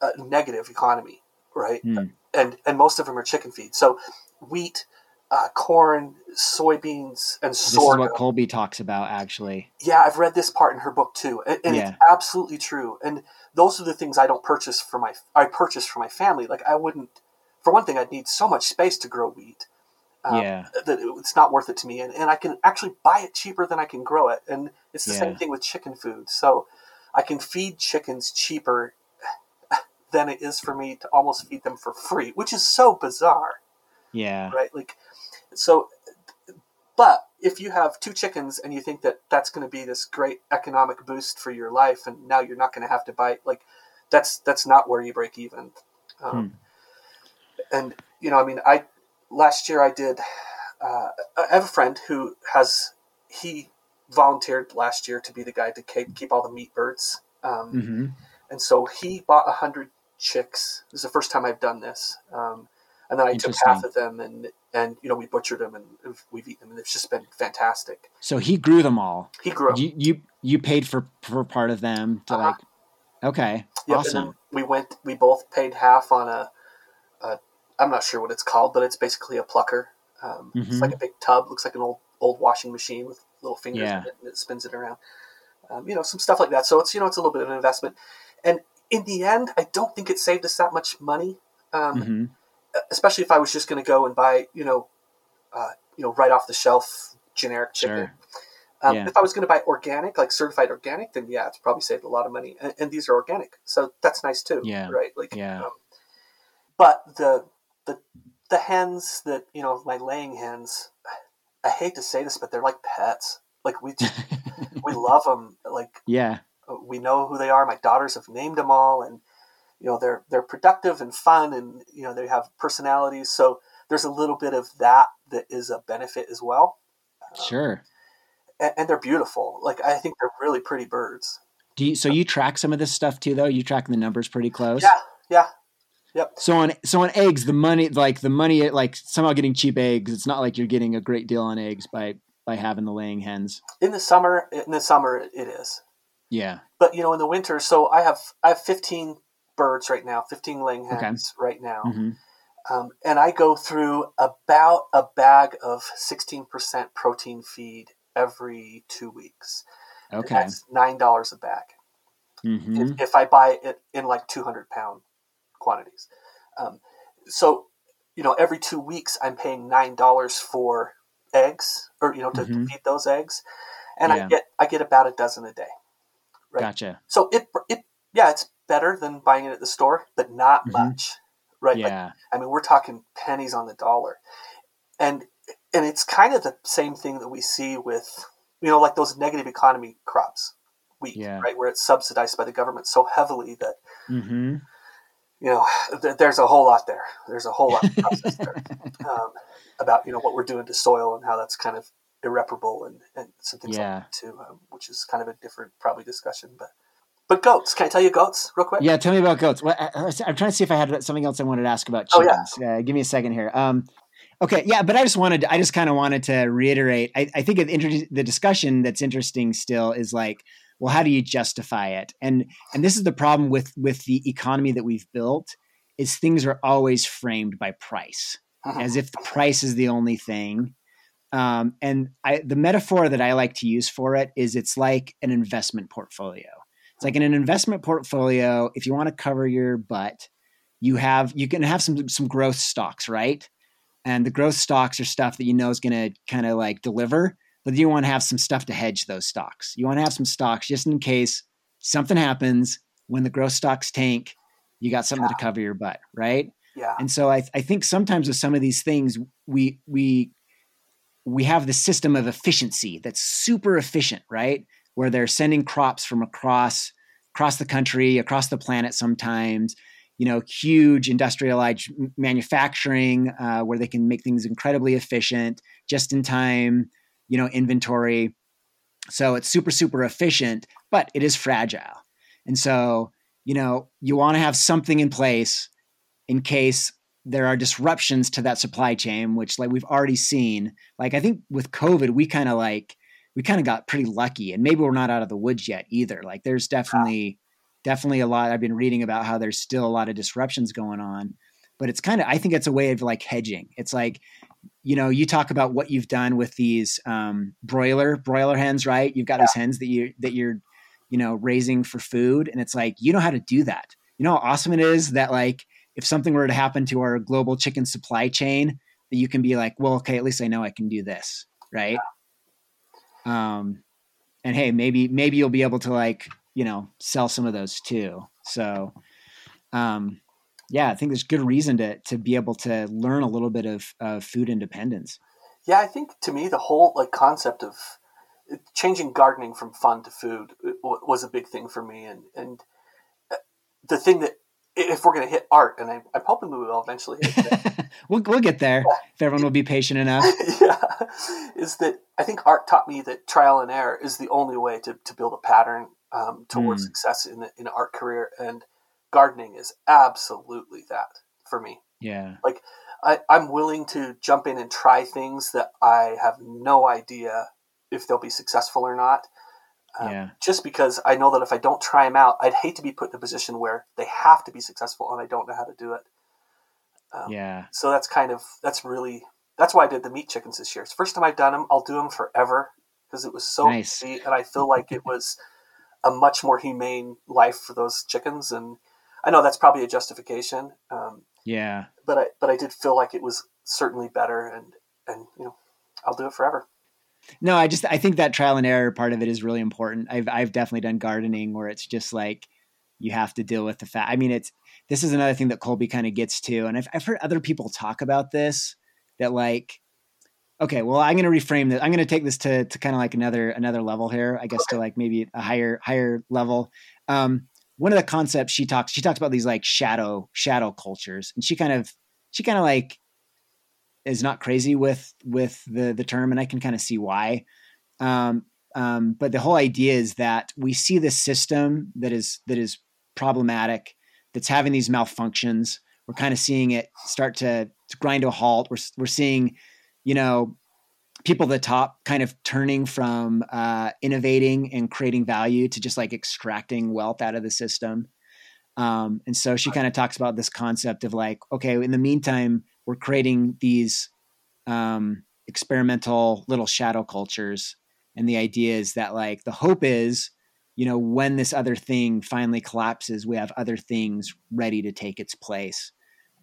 a negative economy, right? Mm. And and most of them are chicken feed. So wheat, uh, corn, soybeans, and This is what Colby talks about, actually. Yeah, I've read this part in her book too, and, and Yeah. it's absolutely true. And those are the things I don't purchase for my I purchase for my family. Like I wouldn't, for one thing, I'd need so much space to grow wheat um, yeah, that it's not worth it to me. And, and I can actually buy it cheaper than I can grow it. And it's the same thing with chicken food. So I can feed chickens cheaper than it is for me to almost feed them for free, which is so bizarre yeah, right? Like, so, but if you have two chickens and you think that that's going to be this great economic boost for your life, and now you're not going to have to buy, like, that's that's not where you break even. Um, And you know, I mean, I last year I did. Uh, I have a friend who has he volunteered last year to be the guy to keep, keep all the meat birds. Um, hmm and so he bought a hundred chicks. This is the first time I've done this. Um, and then I took half of them and, and, you know, we butchered them and we've eaten them and it's just been fantastic. So he grew them all. He grew. You you you paid for for part of them to Uh-huh. like. Okay, Yep, awesome. we went, we both paid half on a, I'm not sure what it's called, but it's basically a plucker. Um, It's Mhm. like a big tub, looks like an old, old washing machine with little fingers Yeah. in it and it spins it around. Um, you know, some stuff like that. So it's, you know, it's a little bit of an investment. And in the end, I don't think it saved us that much money. Um, hmm especially if I was just going to go and buy, you know, uh, you know, right off the shelf generic chicken. Sure. Um, Yeah. If I was going to buy organic, like certified organic, then yeah, it's probably saved a lot of money. And, and these are organic, so that's nice too. Yeah. Right. Like. Yeah. Um, but the the the hens that you know, my laying hens, I hate to say this, but they're like pets. Like we just, we love them. Like yeah. Uh, we know who they are. My daughters have named them all, and you know they're they're productive and fun, and you know they have personalities. So there's a little bit of that that is a benefit as well, um, Sure. and, and they're beautiful. Like I think they're really pretty birds. Do you, so you track some of this stuff too, though? You tracking the numbers pretty close. Yeah, yeah, So on so on eggs, the money like the money like somehow getting cheap eggs. It's not like you're getting a great deal on eggs by by having the laying hens. in the summer, in the summer it is. Yeah. But you know, in the winter, so I have I have 15 birds right now, 15 laying Okay. hens right now, hmm um, and I go through about a bag of 16% protein feed every two weeks. And Okay. That's nine dollars a bag. hmm If, if I buy it in like 200 pound quantities, um, so you know every two weeks I'm paying nine dollars for eggs, or you know to, to Mhm. feed those eggs, and I get I get about a dozen a day. Right. Gotcha. So it it yeah, it's better than buying it at the store, but not Mhm. much, right? Like, Yeah. I mean, we're talking pennies on the dollar, and and it's kind of the same thing that we see with you know like those negative economy crops, wheat, Yeah. right, where it's subsidized by the government so heavily that hmm you know th- there's a whole lot there. There's a whole lot of process there um, about you know what we're doing to soil and how that's kind of irreparable and, and some things Yeah. like that too, um, which is kind of a different probably discussion, but. But goats, can I tell you goats real quick? Yeah. Tell me about goats. Well, I, I'm trying to see if I had something else I wanted to ask about Oh, yeah. chickens. Uh, give me a second here. Um, okay. Yeah, but I just wanted. I just kind of wanted to reiterate. I, I think inter- the discussion that's interesting still is like, well, how do you justify it? And and this is the problem with with the economy that we've built is things are always framed by price. Mhm. as if the price is the only thing. Um, and I, the metaphor that I like to use for it is it's like an investment portfolio. It's like in an investment portfolio, if you want to cover your butt, you have you can have some some growth stocks, right? And the growth stocks are stuff that you know is going to kind of like deliver, but you want to have some stuff to hedge those stocks. You want to have some stocks just in case something happens when the growth stocks tank. You got something to cover your butt, right? Yeah. And so I, I think sometimes with some of these things, we we we have the system of efficiency that's super efficient, right? Where they're sending crops from across across the country, across the planet sometimes, you know, huge industrialized manufacturing uh, where they can make things incredibly efficient, just in time, you know, inventory. So it's super, super efficient, but it is fragile. And so, you know, you want to have something in place in case there are disruptions to that supply chain, which like we've already seen. Like I think with COVID, we kind of like we kind of got pretty lucky, and maybe we're not out of the woods yet either. Like there's definitely definitely a lot. I've been reading about how there's still a lot of disruptions going on, but it's kind of I think it's a way of like hedging. It's like you know, you talk about what you've done with these um, broiler broiler hens, right? You've got yeah. these hens that you that you're, you know, raising for food, and it's like you know how to do that. You know how awesome it is that like if something were to happen to our global chicken supply chain, that you can be like, well, okay, at least I know I can do this, right? Yeah. Um, and hey, maybe maybe you'll be able to like you know sell some of those too. So, um, yeah, I think there's good reason to to be able to learn a little bit of, of food independence. Yeah, I think to me the whole like concept of changing gardening from fun to food was a big thing for me, and and uh, the thing that if we're going to hit art, and I, am hoping we will eventually we'll, we'll get there if everyone will be patient enough. yeah, is that I think art taught me that trial and error is the only way to, to build a pattern um, towards mm. success in, in an art career. And gardening is absolutely that for me. Yeah. Like I, I'm willing to jump in and try things that I have no idea if they'll be successful or not. Um, yeah. Just because I know that if I don't try them out, I'd hate to be put in a position where they have to be successful and I don't know how to do it. Um, yeah. So that's kind of that's really that's why I did the meat chickens this year. It's the first time I've done them. I'll do them forever because it was so nice. easy, and I feel like it was a much more humane life for those chickens. And I know that's probably a justification. Um, yeah. But I but I did feel like it was certainly better, and and you know, I'll do it forever. No, I just I think that trial and error part of it is really important. I've I've definitely done gardening where it's just like you have to deal with the fact. I mean, it's this is another thing that Colby kind of gets to, and I've I've heard other people talk about this that like okay well i'm going to reframe this i'm going to take this to, to kind of like another another level here i guess to like maybe a higher higher level um, one of the concepts she talks she talks about these like shadow shadow cultures and she kind of she kind of like is not crazy with with the the term and i can kind of see why. Um, um, but the whole idea is that we see this system that is that is problematic that's having these malfunctions. We're kind of seeing it start to, to grind to a halt. We're, we're seeing you know, people at the top kind of turning from uh, innovating and creating value to just like extracting wealth out of the system. Um, and so she kind of talks about this concept of like, okay, in the meantime, we're creating these um, experimental little shadow cultures. And the idea is that like the hope is, you know, when this other thing finally collapses, we have other things ready to take its place.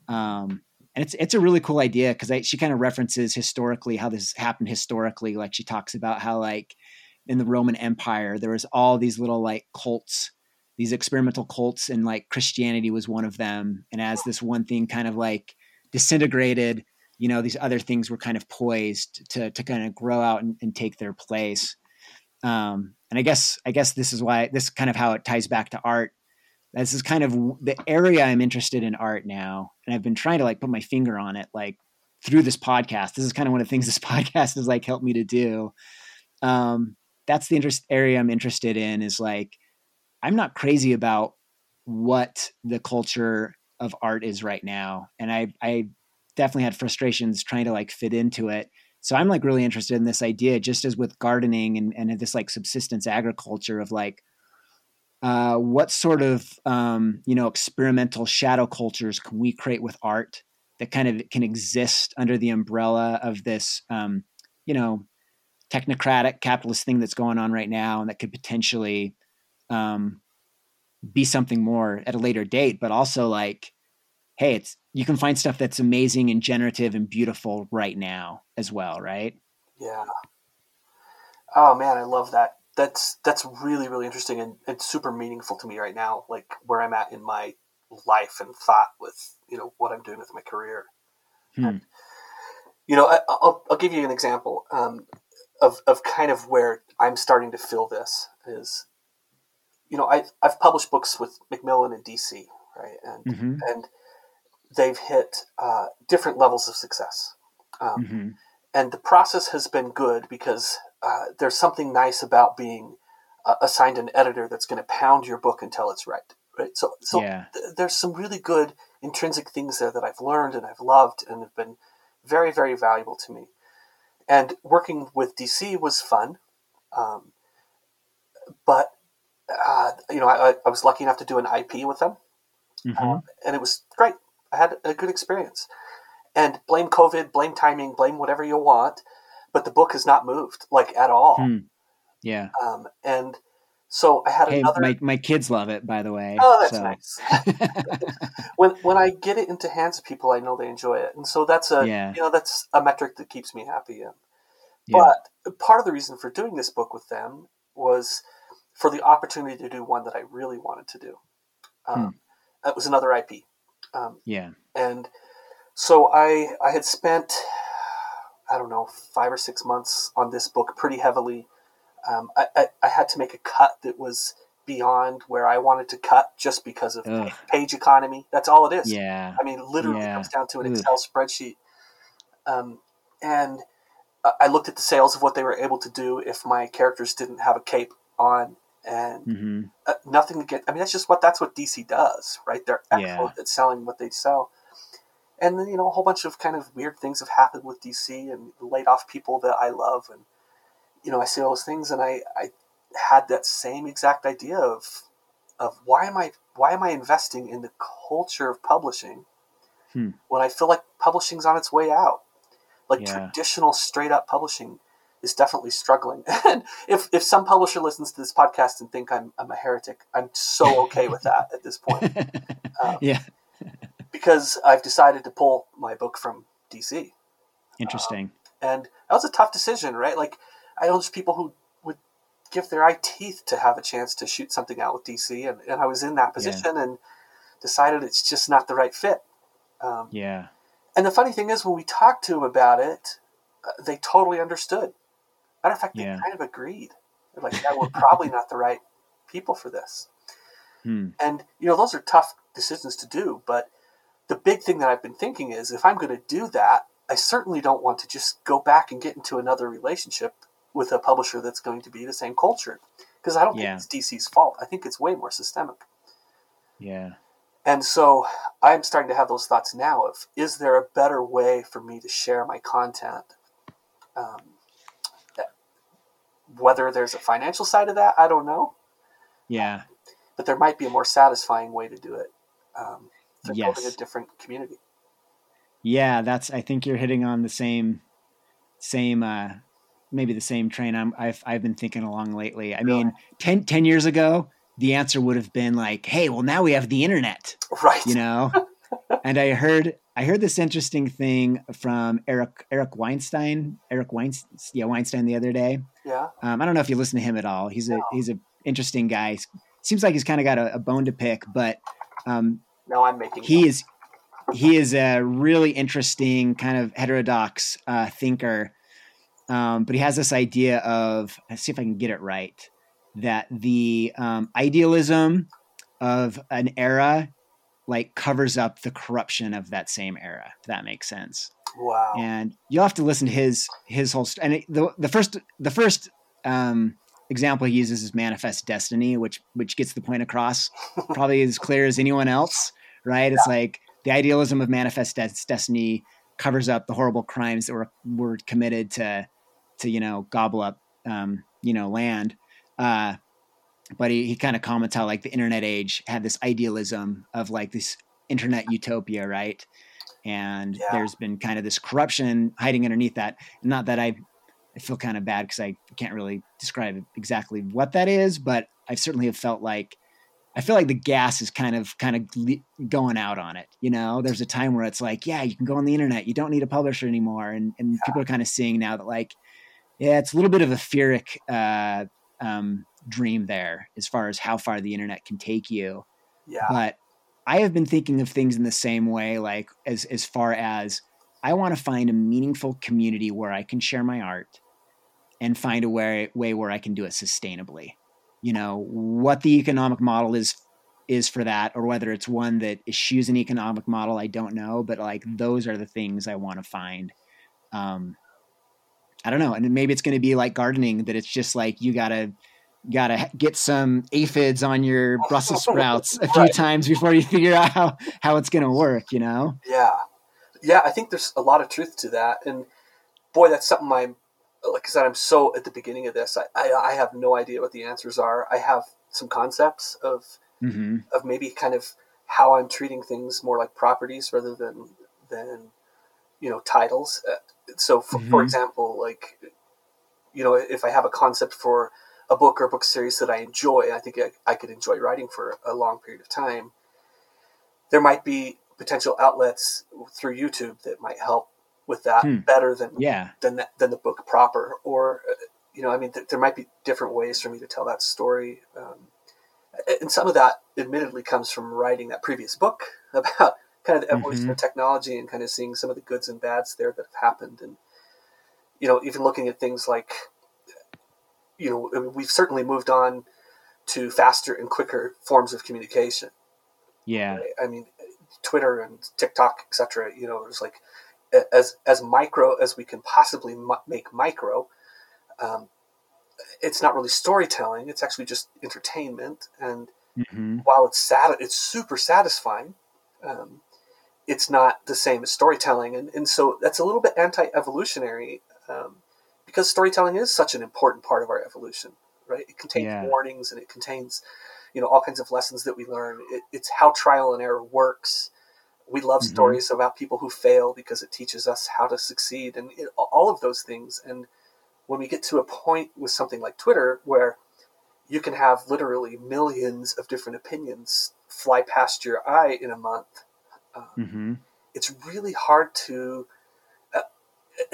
Um, and it's it's a really cool idea because she kind of references historically how this happened historically. Like she talks about how like in the Roman Empire there was all these little like cults, these experimental cults, and like Christianity was one of them. And as this one thing kind of like disintegrated, you know, these other things were kind of poised to to kind of grow out and, and take their place. Um, and I guess I guess this is why this is kind of how it ties back to art this is kind of the area I'm interested in art now, and I've been trying to like put my finger on it, like through this podcast. This is kind of one of the things this podcast has like helped me to do. Um, that's the interest area I'm interested in. Is like I'm not crazy about what the culture of art is right now, and I I definitely had frustrations trying to like fit into it. So I'm like really interested in this idea, just as with gardening and, and this like subsistence agriculture of like, uh, what sort of um, you know experimental shadow cultures can we create with art that kind of can exist under the umbrella of this um, you know technocratic capitalist thing that's going on right now and that could potentially um, be something more at a later date but also like hey it's you can find stuff that's amazing and generative and beautiful right now as well right? Yeah. Oh man i love that that's that's really really interesting and, and super meaningful to me right now like where i'm at in my life and thought with you know what i'm doing with my career hmm. and, you know I, will I'll give you an example um, of, of kind of where i'm starting to feel this is you know I, i've published books with macmillan and dc right and mm-hmm. and they've hit uh, different levels of success um, mm-hmm. and the process has been good because uh, there's something nice about being uh, assigned an editor that's going to pound your book until it's right. Right. So, so yeah. th- there's some really good intrinsic things there that I've learned and I've loved and have been very, very valuable to me. And working with DC was fun. Um, but, uh, you know, I, I, was lucky enough to do an IP with them. Mm-hmm. Um, and it was great. I had a good experience. and blame COVID, blame timing, blame whatever you want, but the book has not moved like at all. Hmm. Yeah. Um, and so I had Hey, another. my, my kids love it, by the way. Oh, that's so- nice. when when I get it into hands of people, I know they enjoy it, and so that's a Yeah. you know that's a metric that keeps me happy. And Yeah. but part of the reason for doing this book with them was for the opportunity to do one that I really wanted to do. Um, Hmm. That was another IP, um, yeah. and so I I had spent I don't know five or six months on this book pretty heavily. Um, I, I I had to make a cut that was beyond where I wanted to cut just because of Ugh. page economy. That's all it is. Yeah. I mean, literally Yeah. comes down to an Ugh. Excel spreadsheet. Um, and I- looked at the sales of what they were able to do if my characters didn't have a cape on, and hmm uh, nothing to get. I mean, that's just what that's what DC does, right? They're Yeah. excellent at selling what they sell. And then you know a whole bunch of kind of weird things have happened with DC and laid off people that I love, and you know I see all those things, and I I had that same exact idea of of why am I why am I investing in the culture of publishing Hmm. when I feel like publishing's on its way out? Like Yeah. traditional straight up publishing is definitely struggling. And if if some publisher listens to this podcast and think I'm I'm a heretic, I'm so okay with that at this point Um, yeah. Because I've decided to pull my book from DC. Interesting. And that was a tough decision, right? Like I know there's people who would give their eye teeth to have a chance to shoot something out with DC, and, and I was in that position and decided it's just not the right fit. Um, yeah. and the funny thing is, when we talked to them about it, uh, they totally understood. Matter of fact, they Yeah. kind of agreed. They're like, "Yeah, we're probably not the right people for this." Hmm. And you know, those are tough decisions to do. But the big thing that I've been thinking is, if I'm going to do that, I certainly don't want to just go back and get into another relationship with a publisher that's going to be the same culture, because I don't Yeah. think it's DC's fault. I think it's way more systemic. Yeah. And so I'm starting to have those thoughts now of is there a better way for me to share my content? Um, whether there's a financial side of that, I don't know, Yeah. but there might be a more satisfying way to do it. Um, building Yes. a different community. Yeah, that's. I think you're hitting on the same, same, uh, maybe the same train. I'm. I've I've been thinking along lately. I mean, 10, 10 years ago, the answer would have been like, "Hey, well, now we have the internet," Right. you know. and I heard I heard this interesting thing from Eric Eric Weinstein. Eric Weinstein, yeah, Weinstein the other day. Yeah. Um, I don't know if you listen to him at all. He's a No. he's a interesting guy. Seems like he's kind of got a, a bone to pick, but um, Now I'm making. he is he is a really interesting kind of heterodox uh, thinker um, but he has this idea of let's see if i can get it right that the um, idealism of an era like covers up the corruption of that same era if that makes sense Wow. and you'll have to listen to his his whole st- and it, the the first the first um, example he uses is manifest destiny which which gets the point across probably as clear as anyone else right? It's like the idealism of manifest Des- destiny covers up the horrible crimes that were were committed to to you know gobble up um, you know land. Uh, but he, he kind of comments how like the internet age had this idealism of like this internet utopia right? And Yeah. there's been kind of this corruption hiding underneath that. Not that i i feel kind of bad because i can't really describe exactly what that is but i certainly have felt like i feel like the gas is kind of kind of going out on it you know there's a time where it's like yeah you can go on the internet you don't need a publisher anymore and, and people are kind of seeing now that like yeah it's a little bit of a Pyrrhic uh, um, dream there as far as how far the internet can take you yeah. but I have been thinking of things in the same way, like as as far as I want to find a meaningful community where I can share my art and find a way way where I can do it sustainably. You know, what the economic model is is for that, or whether it's one that eschews an economic model, I don't know. But like those are the things I want to find. Um, I don't know, and maybe it's going to be like gardening that it's just like you gotta gotta get some aphids on your Brussels sprouts a few Right. times before you figure out how, how it's gonna work, you know? Yeah, yeah. I think there's a lot of truth to that, and boy, that's something I'm. Like I said, I'm so at the beginning of this. I, I, I have no idea what the answers are. I have some concepts of hmm of maybe kind of how I'm treating things more like properties rather than than you know titles. Uh, so, for, Mhm. for example, like you know, if I have a concept for a book or a book series that I enjoy, I think I, I could enjoy writing for a long period of time. There might be potential outlets through YouTube that might help with that Hmm. better than Yeah. than that, than the book proper. Or you know, I mean, th- there might be different ways for me to tell that story. Um, and some of that, admittedly, comes from writing that previous book about kind of the evolution Mhm. of technology and kind of seeing some of the goods and bads there that have happened. And you know, even looking at things like, you know, we've certainly moved on to faster and quicker forms of communication. Yeah. I mean, Twitter and TikTok, etc. You know, there's like as as micro as we can possibly make micro. Um, it's not really storytelling; it's actually just entertainment. And hmm while it's sad, it's super satisfying. Um, it's not the same as storytelling, and and so that's a little bit anti-evolutionary um, because storytelling is such an important part of our evolution, right? It contains Yeah. warnings and it contains, you know, all kinds of lessons that we learn. It, it's how trial and error works. We love Mhm. stories about people who fail because it teaches us how to succeed, and it, all of those things. And when we get to a point with something like Twitter, where you can have literally millions of different opinions fly past your eye in a month, um, hmm it's really hard to. Uh,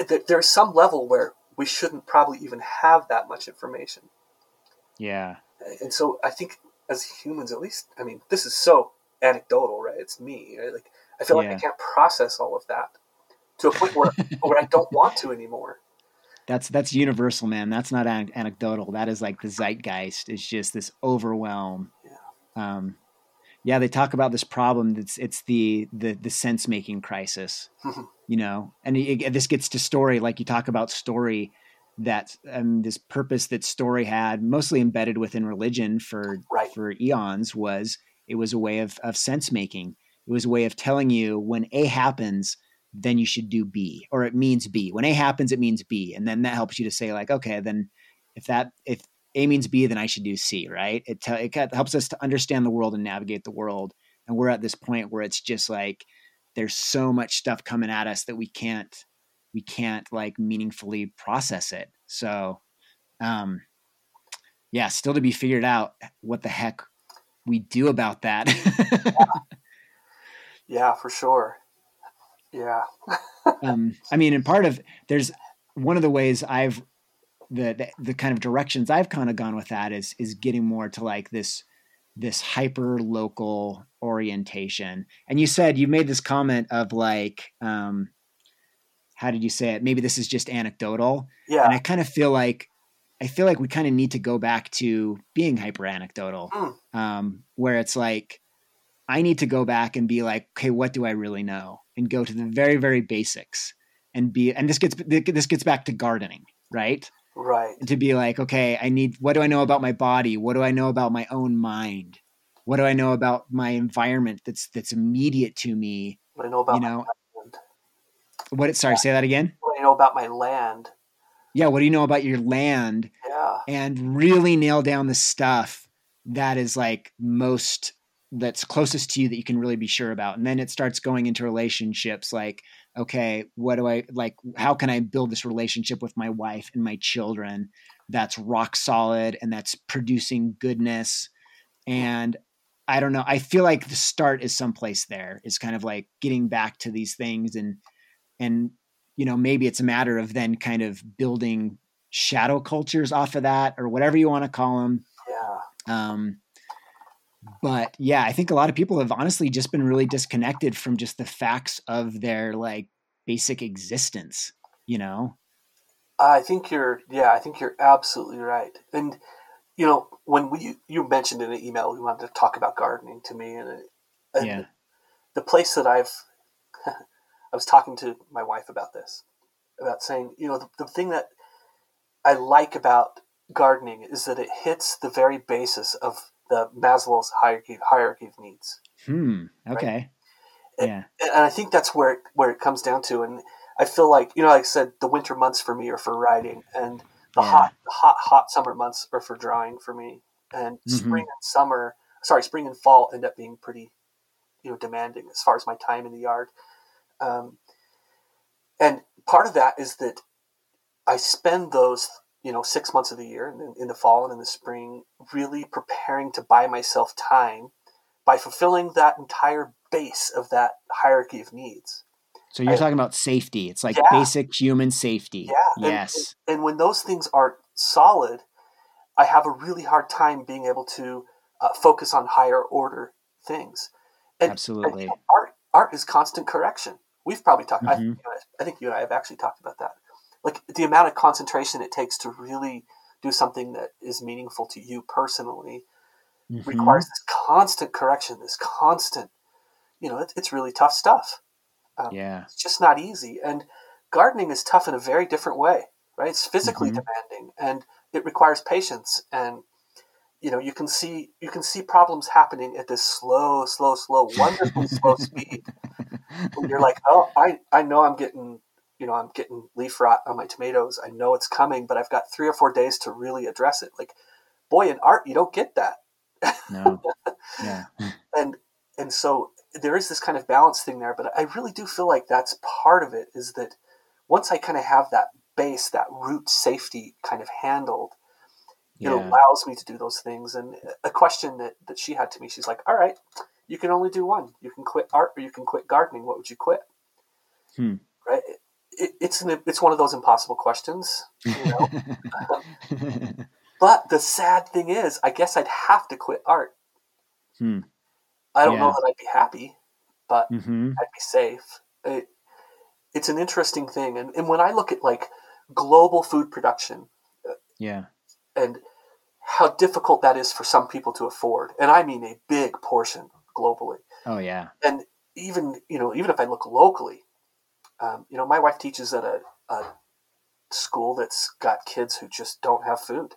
there, there's some level where we shouldn't probably even have that much information, Yeah. and so I think as humans, at least, I mean, this is so anecdotal, right? It's me, right? like I feel like I can't process all of that to a point where where I don't want to anymore. That's that's universal, man. That's not an- anecdotal. That is like the zeitgeist. It's just this overwhelm. Yeah. Um, yeah, they talk about this problem. That's it's the the the sense making crisis. You know, and it, this gets to story, like you talk about story. That um, this purpose that story had, mostly embedded within religion for Right. for eons, was it was a way of of sense making. It was a way of telling you when A happens, then you should do B, or it means B. When A happens, it means B, and then that helps you to say like, okay, then if that if A means B, then I should do C, right? It te- it helps us to understand the world and navigate the world. And we're at this point where it's just like there's so much stuff coming at us that we can't we can't like meaningfully process it. So, um, yeah, still to be figured out what the heck we do about that. for sure. Yeah. um, I mean, and part of there's one of the ways I've the, the the kind of directions I've kind of gone with that is is getting more to like this this hyper local orientation. And you said you made this comment of like, um, how did you say it? Maybe this is just anecdotal, Yeah. and I kind of feel like I feel like we kind of need to go back to being hyper anecdotal, Mm. um, where it's like I need to go back and be like, okay, what do I really know, and go to the very very basics, and be and this gets this gets back to gardening, right? Right. to be like, okay, I need what do I know about my body? What do I know about my own mind? What do I know about my environment that's that's immediate to me? What I know about You my know, land. what sorry, say that again? What I know about my land. Yeah, what do you know about your land? Yeah. And really nail down the stuff that is like most that's closest to you that you can really be sure about. And then it starts going into relationships like, okay, what do I like how can I build this relationship with my wife and my children that's rock solid and that's producing goodness and I don't know. I feel like the start is someplace there. It's kind of like getting back to these things and and you know, maybe it's a matter of then kind of building shadow cultures off of that or whatever you want to call them. Yeah. Um, but yeah, I think a lot of people have honestly just been really disconnected from just the facts of their like basic existence, you know? I think you're yeah, I think you're absolutely right. And you know, when we you mentioned in an email you wanted to talk about gardening to me and, uh, and Yeah. the place that I've I was talking to my wife about this about saying, you know, the, the thing that I like about gardening is that it hits the very basis of the Maslow's hierarchy hierarchy of needs. Hmm. Okay. Yeah. and I think that's where it, where it comes down to. And I feel like you know, like I said, the winter months for me are for writing, and the Yeah. hot, hot, hot summer months are for drawing for me. And Mhm. spring and summer, sorry, spring and fall end up being pretty, you know, demanding as far as my time in the yard. Um, and part of that is that I spend those you know six months of the year in, in the fall and in the spring really preparing to buy myself time by fulfilling that entire base of that hierarchy of needs. So you're I, talking about safety. It's like yeah. basic human safety. Yeah. Yes. And, and, and, when those things aren't solid, I have a really hard time being able to uh, focus on higher order things. And, Absolutely. And art, art is constant correction. We've probably talked. Mm-hmm. I, I think you and I have actually talked about that. Like the amount of concentration it takes to really do something that is meaningful to you personally mm-hmm. requires this constant correction, this constant, you know, it, it's really tough stuff. Um, yeah. It's just not easy. And gardening is tough in a very different way, right? It's physically mm-hmm. demanding and it requires patience and you know you can see you can see problems happening at this slow slow slow wonderfully slow speed and you're like oh I, I know i'm getting you know i'm getting leaf rot on my tomatoes i know it's coming but i've got three or four days to really address it like boy in art you don't get that no. Yeah. and and so there is this kind of balance thing there, but I really do feel like that's part of it is that once I kind of have that base, that root safety kind of handled, yeah. it allows me to do those things. And a question that, that she had to me, she's like, all right, you can only do one. You can quit art or you can quit gardening. What would you quit? Hmm. Right. It, it's an, it's one of those impossible questions, you know? But the sad thing is, I guess I'd have to quit art. Hmm. I don't yeah. know that I'd be happy, but mm-hmm. I'd be safe. It, it's an interesting thing, and and when I look at like global food production, uh, yeah, and how difficult that is for some people to afford, and I mean a big portion globally. Oh yeah, and even you know even if I look locally, um, you know my wife teaches at a, a school that's got kids who just don't have food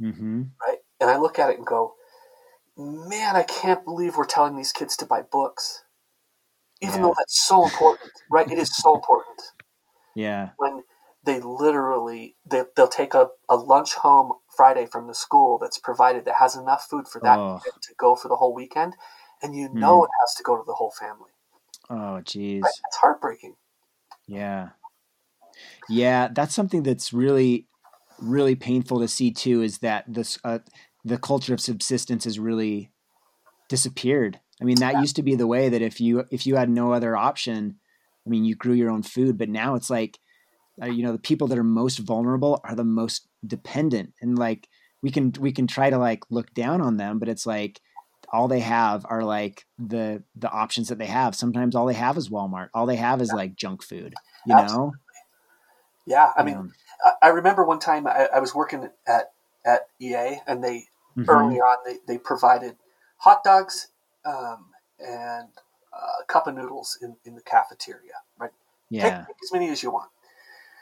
Mm-hmm. Right. And I look at it and go, man, I can't believe we're telling these kids to buy books. Even yeah. though that's so important, right? It is so important. Yeah. When they literally they, they'll take a, a lunch home Friday from the school that's provided that has enough food for that oh. to go for the whole weekend, and you know mm. it has to go to the whole family. Oh, geez, right? it's heartbreaking. Yeah, yeah, that's something that's really really painful to see too is that this uh, the culture of subsistence has really disappeared. I mean, that yeah. used to be the way that if you if you had no other option, I mean, you grew your own food. But now it's like, uh, you know, the people that are most vulnerable are the most dependent, and like we can we can try to like look down on them, but it's like all they have are like the the options that they have. Sometimes all they have is Walmart. All they have is yeah. like junk food. You Absolutely. know. Yeah, I mean, I remember one time I, I was working at at EA, and they mm-hmm. early on they, they provided hot dogs um, and a cup of noodles in, in the cafeteria. Right? Yeah. Take as many as you want.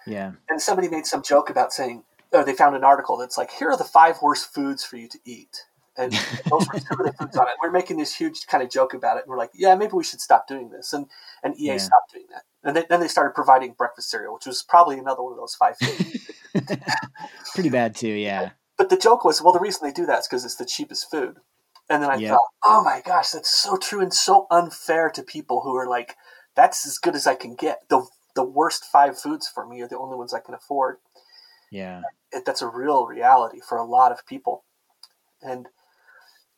Yeah. And somebody made some joke about saying, or they found an article that's like, here are the five worst foods for you to eat. And those were two of the foods on it. We're making this huge kind of joke about it. And we're like, yeah, maybe we should stop doing this. And, and EA yeah. stopped doing that. And they, then they started providing breakfast cereal, which was probably another one of those five things. Pretty bad too, yeah. But the joke was, well, the reason they do that is because it's the cheapest food. And then I yep. thought, oh my gosh, that's so true and so unfair to people who are like, that's as good as I can get. The the worst five foods for me are the only ones I can afford. Yeah, it, that's a real reality for a lot of people. And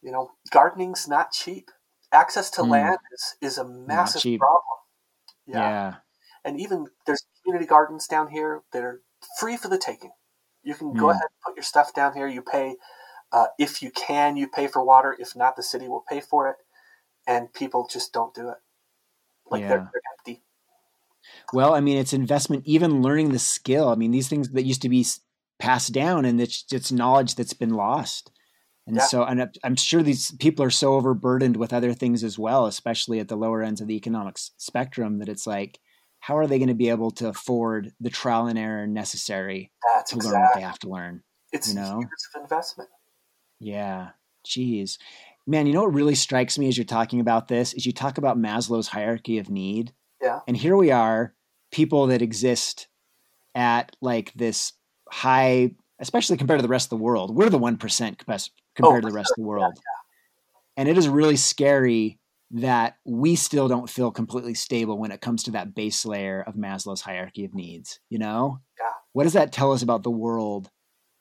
you know, gardening's not cheap. Access to mm. land is, is a massive problem. Yeah. yeah. And even there's community gardens down here that are free for the taking. You can go mm. ahead and put your stuff down here. You pay, uh, if you can, you pay for water. If not, the city will pay for it. And people just don't do it. Like yeah. they're, they're empty. Well, I mean, it's investment, even learning the skill. I mean, these things that used to be passed down and it's, it's knowledge that's been lost. And yeah. so, and I'm sure these people are so overburdened with other things as well, especially at the lower ends of the economic spectrum, that it's like, how are they going to be able to afford the trial and error necessary That's to learn what they have to learn? It's you know? years of investment. Yeah. Jeez. Man, you know what really strikes me as you're talking about this is you talk about Maslow's hierarchy of need. Yeah. And here we are, people that exist at like this high, especially compared to the rest of the world. We're the 1% Oh, compared oh, to the rest sure. of the world. Yeah. And it is really scary that we still don't feel completely stable when it comes to that base layer of Maslow's hierarchy of needs. You know, yeah. what does that tell us about the world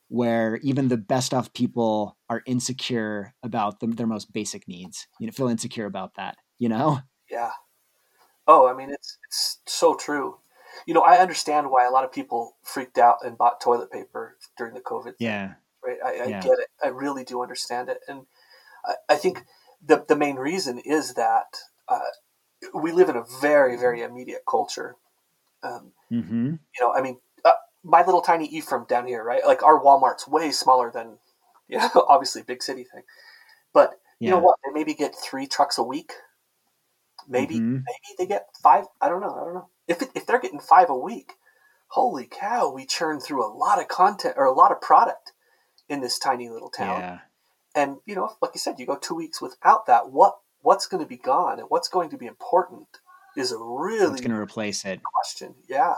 where even the best off people are insecure about the, their most basic needs? You know, feel insecure about that. You know? Yeah. Oh, I mean, it's it's so true. You know, I understand why a lot of people freaked out and bought toilet paper during the COVID. Yeah. Right. I, I Yeah. get it. I really do understand it, and I, I think the the main reason is that uh, we live in a very very immediate culture. Um, Mm-hmm. you know, I mean, uh, my little tiny Ephraim down here, right? Like our Walmart's way smaller than, you know, obviously big city thing. But you know what? They maybe get three trucks a week. Maybe Mhm. maybe they get five. I don't know. I don't know. If it, if they're getting five a week, holy cow, we churn through a lot of content or a lot of product in this tiny little town. Yeah. And you know, like you said, you go two weeks without that. What what's going to be gone and what's going to be important is a really It's going to replace it. question. Yeah.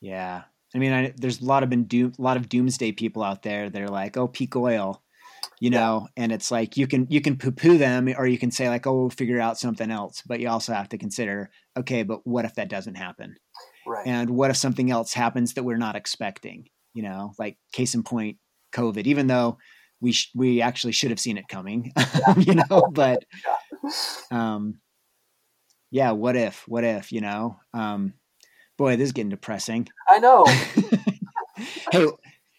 Yeah. I mean, I, there's a lot of been doom, a lot of doomsday people out there that are like, "Oh, peak oil," you Yeah. know, and it's like you can you can poo poo them, or you can say like, "Oh, we'll figure out something else." But you also have to consider, okay, but what if that doesn't happen? Right. And what if something else happens that we're not expecting? You know, like case in point, COVID. Even though we sh- we actually should have seen it coming, you know, but um, yeah, what if? What if? You know, um, boy, this is getting depressing I know. hey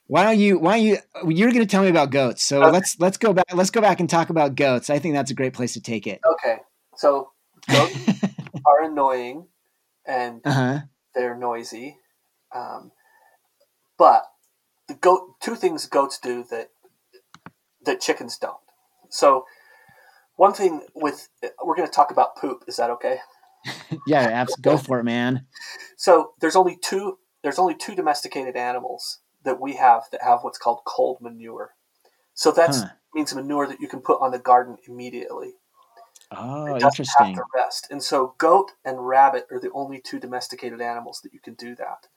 why don't you why don't you you're going to tell me about goats so Okay. let's let's go back let's go back and talk about goats i think that's a great place to take it Okay, so goats are annoying and uh-huh they're noisy, um, but the goat two things goats do that that chickens don't. So one thing with we're going to talk about poop. Is that okay? yeah abs- go for it man So there's only two there's only two domesticated animals that we have that have what's called cold manure. So that Huh. means manure that you can put on the garden immediately. oh It doesn't have to rest. And so goat and rabbit are the only two domesticated animals that you can do that.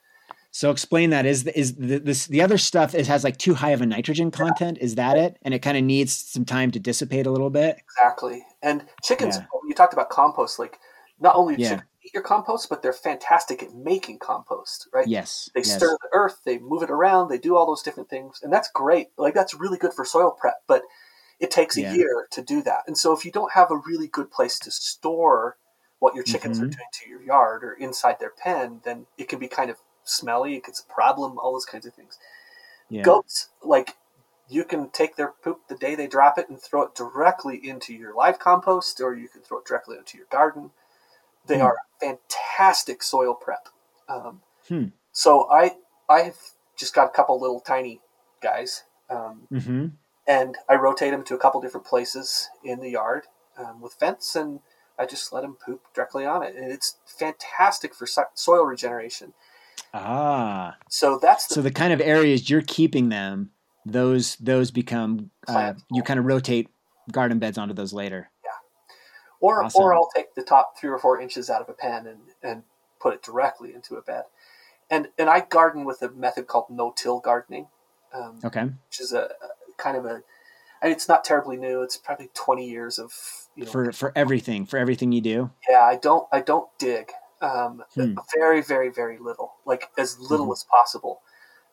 So explain that is the, is the, this the other stuff it has like too high of a nitrogen content is that it and it kind of needs some time to dissipate a little bit Exactly. And chickens, Yeah. you talked about compost, like not only do Yeah. chickens eat your compost, but they're fantastic at making compost, right? yes They yes. stir the earth, they move it around, they do all those different things. And that's great. Like that's really good for soil prep, but it takes a year to do that. And so if you don't have a really good place to store what your chickens are Mhm. doing to your yard or inside their pen, then it can be kind of smelly, it gets a problem, all those kinds of things. yeah. Goats, like you can take their poop the day they drop it and throw it directly into your live compost, or you can throw it directly into your garden. They Hmm. are fantastic soil prep. Um, Hmm. So I I have just got a couple little tiny guys, um, mm-hmm. and I rotate them to a couple different places in the yard um, with fence, and I just let them poop directly on it, and it's fantastic for so- soil regeneration. Ah So that's the so the kind of areas you're keeping them those those become uh, you kind of rotate garden beds onto those later Yeah. Or, Awesome. or I'll take the top three or four inches out of a pen and, and put it directly into a bed. And and I garden with a method called no-till gardening, um, okay which is a, a kind of a mean, it's not terribly new. It's probably twenty years of you know. for for everything for everything you do yeah, I don't I don't dig. Um, Hmm. Very very very little, like as little Mhm. as possible.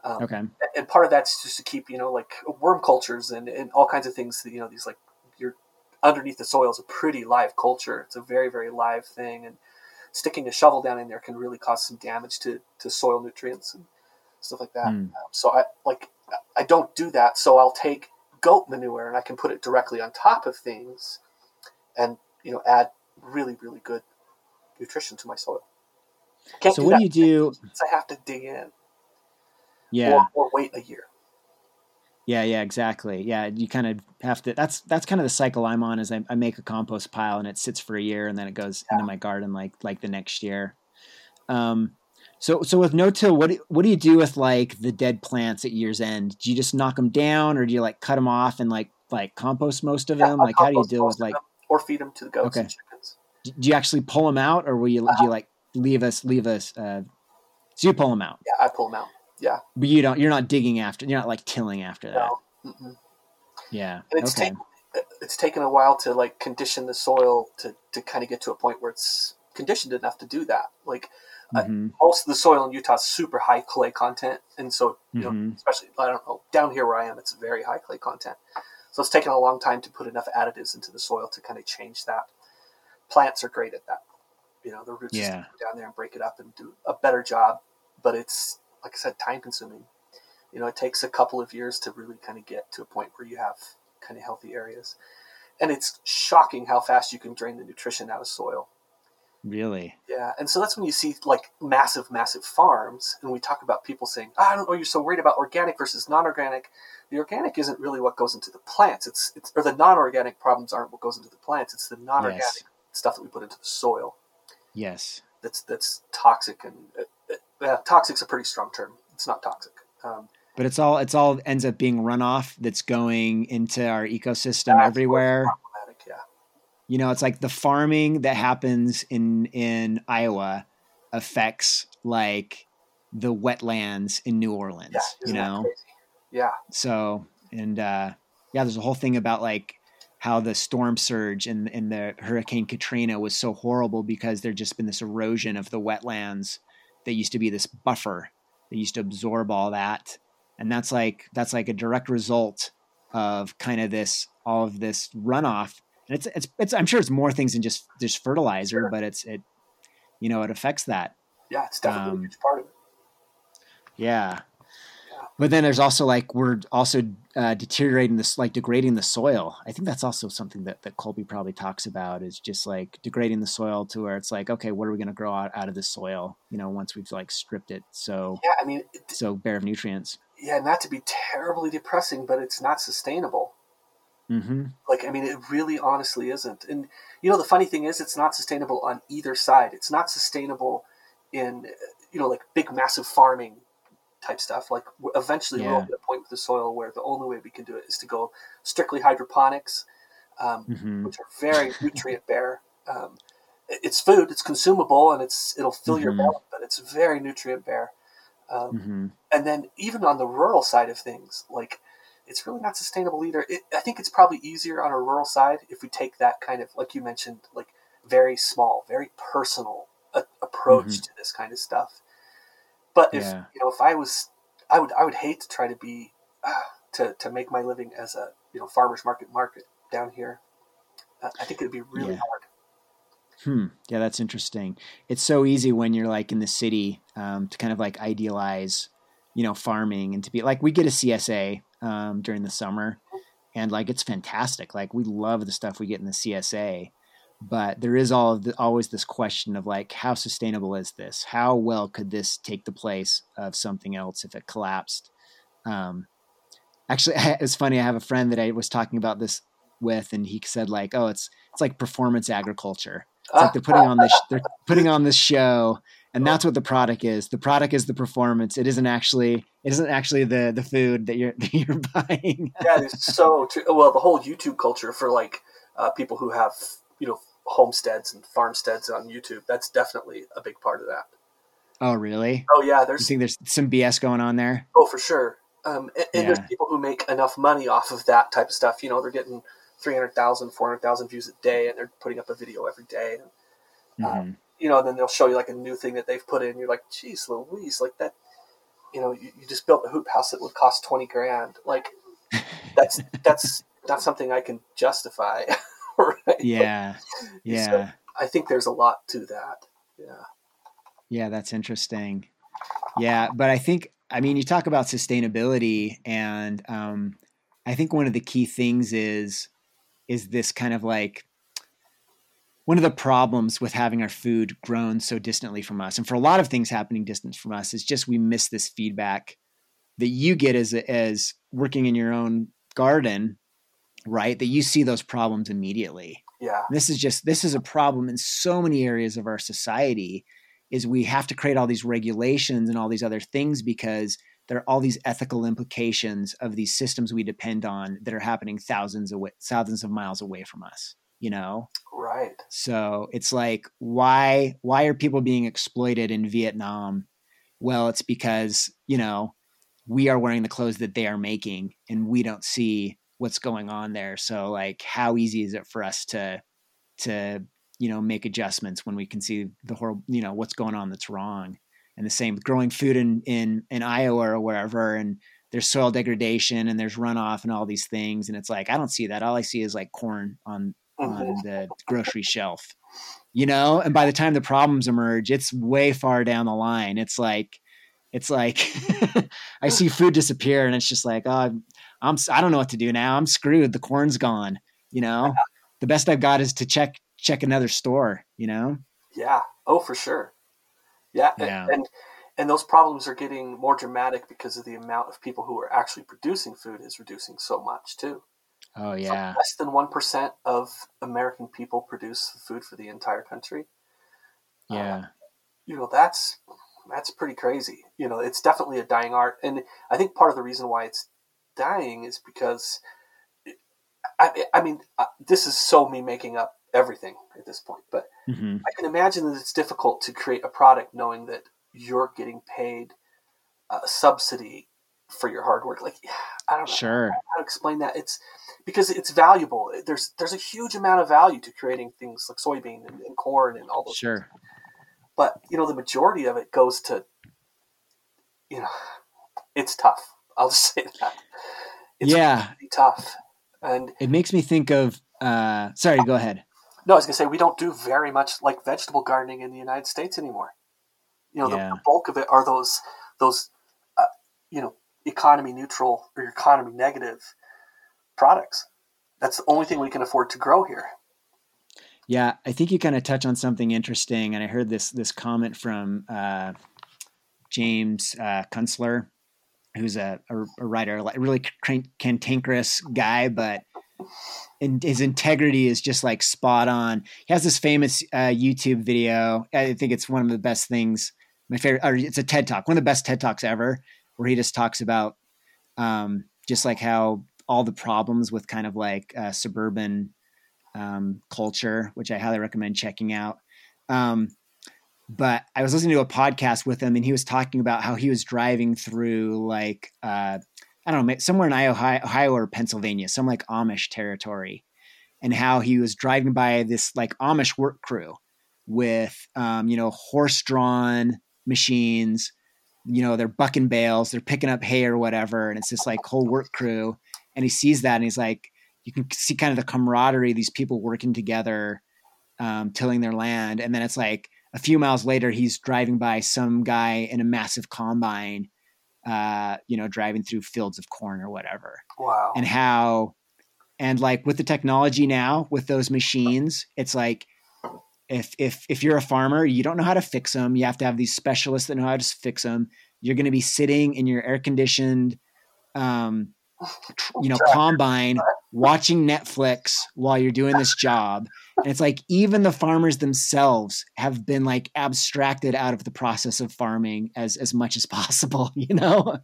Um, okay and part of that's just to keep you know like worm cultures and, and all kinds of things that you know these like you're underneath the soil is a pretty live culture it's a very very live thing and sticking a shovel down in there can really cause some damage to, to soil nutrients and stuff like that Hmm. Um, so i like i don't do that so i'll take goat manure and i can put it directly on top of things and you know add really really good nutrition to my soil. Can't so do what do you do i have to dig in. Yeah. Or, or wait a year. Yeah yeah exactly. Yeah you kind of have to that's that's kind of the cycle i'm on is I, I make a compost pile and it sits for a year and then it goes into my garden like like the next year. Um so so with no till what do, what do you do with like the dead plants at year's end? Do you just knock them down or do you like cut them off and like like compost most of Yeah, them? I'll like how do you deal with like them, or feed them to the goats Okay. Do you actually pull them out or will you do you like leave us leave us uh so you pull them out Yeah, I pull them out. Yeah, but you don't you're not digging after you're not like tilling after that no. Yeah And it's okay take, it's taken a while to like condition the soil to, to kind of get to a point where it's conditioned enough to do that. Like mm-hmm. uh, most of the soil in Utah is super high clay content, and so you mm-hmm. know, especially I don't know down here where I am, it's very high clay content. So it's taken a long time to put enough additives into the soil to kind of change that. Plants are great at that. You know, the roots yeah. down there and break it up and do a better job. But it's like I said, time consuming. You know, it takes a couple of years to really kind of get to a point where you have kind of healthy areas. And it's shocking how fast you can drain the nutrition out of soil. Really? Yeah. And so that's when you see like massive, massive farms. And we talk about people saying, oh, I don't know, you're so worried about organic versus non organic. The organic isn't really what goes into the plants. It's, it's or the non organic problems aren't what goes into the plants. It's the non organic yes. Stuff that we put into the soil. Yes. That's that's toxic and uh, uh, toxic's a pretty strong term. It's not toxic. Um, but it's all it's all ends up being runoff that's going into our ecosystem everywhere. Yeah. You know, it's like the farming that happens in in Iowa affects like the wetlands in New Orleans. Yeah, you know. Yeah. So and uh, yeah, there's a whole thing about like how the storm surge and in the Hurricane Katrina was so horrible because there'd just been this erosion of the wetlands that used to be this buffer that used to absorb all that. And that's like that's like a direct result of kind of this all of this runoff. And it's it's, it's i'm sure it's more things than just just fertilizer sure. but it's it you know it affects that. Yeah it's definitely um, a huge part of it. yeah but then there's also like we're also uh, deteriorating this like degrading the soil. I think that's also something that, that colby probably talks about is just like degrading the soil to where it's like okay what are we going to grow out, out of this soil you know once we've like stripped it so yeah i mean so bare of nutrients. yeah not to be terribly depressing but it's not sustainable. Mm-hmm. like i mean it really honestly isn't. And you know the funny thing is it's not sustainable on either side. It's not sustainable in you know like big massive farming type stuff. Like eventually yeah. we'll get a point with the soil where the only way we can do it is to go strictly hydroponics, um, mm-hmm. which are very nutrient bare. Um, it's food, it's consumable, and it's it'll fill mm-hmm. your belly, but it's very nutrient bare. Um, mm-hmm. And then even on the rural side of things, like it's really not sustainable either. It, I think it's probably easier on a rural side if we take that kind of like you mentioned, like very small, very personal a- approach mm-hmm. to this kind of stuff. But if yeah. you know, if I was, I would, I would hate to try to be, uh, to to make my living as a you know farmers market market down here. Uh, I think it'd be really yeah. hard. Hmm. Yeah, that's interesting. It's so easy when you're like in the city um, to kind of like idealize, you know, farming and to be like we get a CSA um, during the summer, and like it's fantastic. Like we love the stuff we get in the CSA, but there is all the, always this question of like how sustainable is this? How well could this take the place of something else if it collapsed? Um, actually it's funny i have a friend that i was talking about this with and he said like oh it's it's like performance agriculture. It's like they're putting on this they're putting on this show and that's what the product is. The product is the performance. It isn't actually it isn't actually the the food that you're that you're buying. That is so true. Well the whole youtube culture for like uh, people who have you know homesteads and farmsteads on YouTube. That's definitely a big part of that. Oh, really? Oh, yeah. There's. You think there's some BS going on there? Oh, for sure. Um, and, and yeah. there's people who make enough money off of that type of stuff. You know, they're getting 300,000, 400,000 views a day, and they're putting up a video every day. And, um, mm-hmm. you know, and then they'll show you like a new thing that they've put in. You're like, geez, Louise, like that. You know, you, you just built a hoop house that would cost 20 grand. Like, that's that's not something I can justify. Yeah. Yeah. So I think there's a lot to that. Yeah. Yeah, that's interesting. Yeah, but I think I mean you talk about sustainability and um, I think one of the key things is is this kind of like one of the problems with having our food grown so distantly from us and for a lot of things happening distant from us is just we miss this feedback that you get as as working in your own garden right? That you see those problems immediately. Yeah. This is just this is a problem in so many areas of our society is we have to create all these regulations and all these other things because there are all these ethical implications of these systems we depend on that are happening thousands of thousands of miles away from us you know right so it's like why why are people being exploited in vietnam well it's because you know we are wearing the clothes that they are making and we don't see what's going on there. So like how easy is it for us to to you know make adjustments when we can see the horrible you know what's going on that's wrong. And the same with growing food in in in Iowa or wherever and there's soil degradation and there's runoff and all these things and it's like I don't see that. All I see is like corn on on mm-hmm. the grocery shelf. You know, and by the time the problems emerge, it's way far down the line. It's like it's like I see food disappear and it's just like, oh, I'm I don't know what to do now. I'm screwed. The corn's gone. You know, the best I've got is to check check another store. You know. Yeah. Oh, for sure. Yeah. yeah. And and those problems are getting more dramatic because of the amount of people who are actually producing food is reducing so much too. Oh yeah. So less than one percent of American people produce food for the entire country. Uh, yeah. you know that's that's pretty crazy. You know, it's definitely a dying art, and I think part of the reason why it's dying is because, I, I mean, uh, this is so me making up everything at this point, but mm-hmm. I can imagine that it's difficult to create a product knowing that you're getting paid a subsidy for your hard work. Like, I don't know sure. how to explain that. It's because it's valuable. There's there's a huge amount of value to creating things like soybean and, and corn and all those. Sure. Things. But you know, the majority of it goes to, you know, it's tough. I'll just say that. It's yeah, really tough, and it makes me think of. Uh, sorry, go ahead. No, I was gonna say we don't do very much like vegetable gardening in the United States anymore. You know, yeah. the, the, bulk of it are those those, uh, you know, economy neutral or economy negative products. That's the only thing we can afford to grow here. Yeah, I think you kind of touch on something interesting, and I heard this this comment from uh, James uh, Kunstler, who's a, a, a writer, a really cantankerous guy, but in, his integrity is just like spot on. He has this famous uh, YouTube video. I think it's one of the best things. My favorite, or it's a TED talk, one of the best TED talks ever, where he just talks about um, just like how all the problems with kind of like uh, suburban um, culture, which I highly recommend checking out. Um, but I was listening to a podcast with him, and he was talking about how he was driving through like uh, I don't know somewhere in Ohio, Ohio or Pennsylvania, some like Amish territory, and how he was driving by this like Amish work crew with um, you know horse drawn machines. You know they're bucking bales, they're picking up hay or whatever, and it's this like whole work crew. And he sees that, and he's like, you can see kind of the camaraderie these people working together um, tilling their land and then it's like a few miles later he's driving by some guy in a massive combine uh, you know driving through fields of corn or whatever. Wow. And how and like with the technology now with those machines it's like if if if you're a farmer you don't know how to fix them you have to have these specialists that know how to fix them you're going to be sitting in your air conditioned um, you know combine watching Netflix while you're doing this job. And it's like even the farmers themselves have been like abstracted out of the process of farming as as much as possible, you know.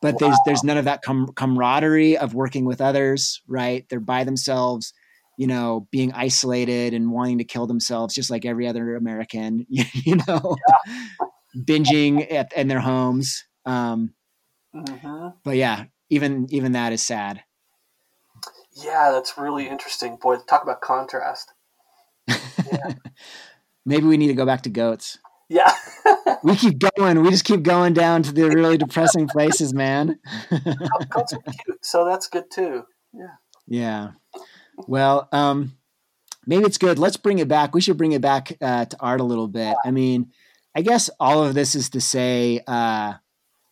But wow. there's there's none of that com- camaraderie of working with others, right? They're by themselves, you know, being isolated and wanting to kill themselves just like every other American, you, you know. Yeah. Binging at in their homes. Um, mm-hmm. but yeah, even even that is sad. Yeah, that's really interesting. Boy, talk about contrast. Yeah. Maybe we need to go back to goats. Yeah. we keep going. We just keep going down to the really depressing places, man. goats are cute, so that's good too. Yeah. Yeah. Well, um, maybe it's good. Let's bring it back. We should bring it back uh, to art a little bit. I mean, I guess all of this is to say, uh,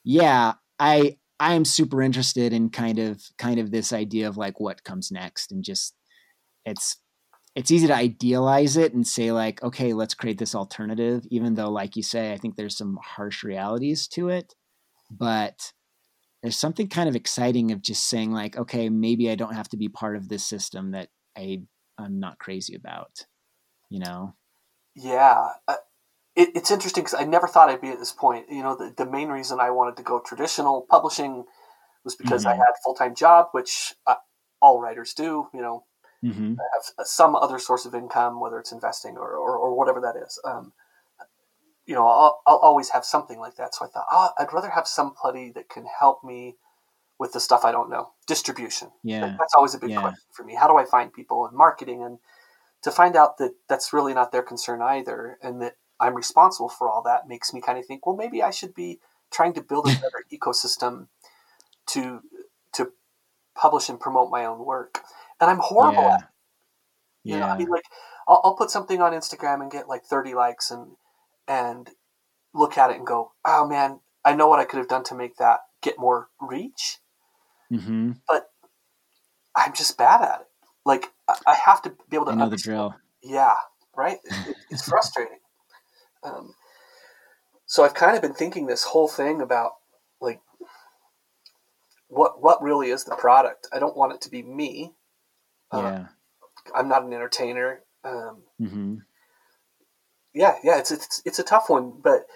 yeah, I I am super interested in kind of kind of this idea of like what comes next and just it's it's easy to idealize it and say like okay let's create this alternative even though like you say I think there's some harsh realities to it but there's something kind of exciting of just saying like okay maybe I don't have to be part of this system that I I'm not crazy about you know yeah it, it's interesting because I never thought I'd be at this point. You know, the, the main reason I wanted to go traditional publishing was because mm-hmm. I had a full time job, which uh, all writers do. You know, mm-hmm. have some other source of income, whether it's investing or, or, or whatever that is. Um, you know, I'll, I'll, always have something like that. So I thought, oh, I'd rather have somebody that can help me with the stuff I don't know. Distribution. Yeah. That's always a big yeah. question for me. How do I find people and marketing and to find out that that's really not their concern either and that I'm responsible for all that makes me kind of think, well, maybe I should be trying to build a better ecosystem to to publish and promote my own work. And I'm horrible Yeah. at it. You Yeah. know, I mean, like I'll, I'll put something on Instagram and get like 30 likes and and look at it and go, oh man, I know what I could have done to make that get more reach. hmm but I'm just bad at it. Like I, have to be able to. Know the drill. Yeah, right. It, it's frustrating. Um, so I've kind of been thinking this whole thing about like what what really is the product. I don't want it to be me. Uh, Yeah. I'm not an entertainer. Um, hmm yeah, yeah, it's it's it's a tough one, but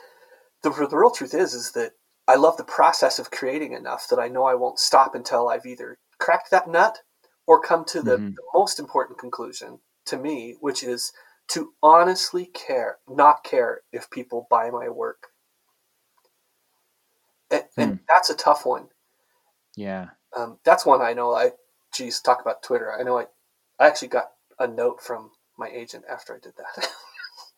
the the real truth is is that I love the process of creating enough that I know I won't stop until I've either cracked that nut or come to the, Mhm. the most important conclusion to me, which is to honestly care, not care if people buy my work. And, and that's a tough one. Yeah. Um, that's one I know. I, geez, talk about Twitter. I know I, I actually got a note from my agent after I did that.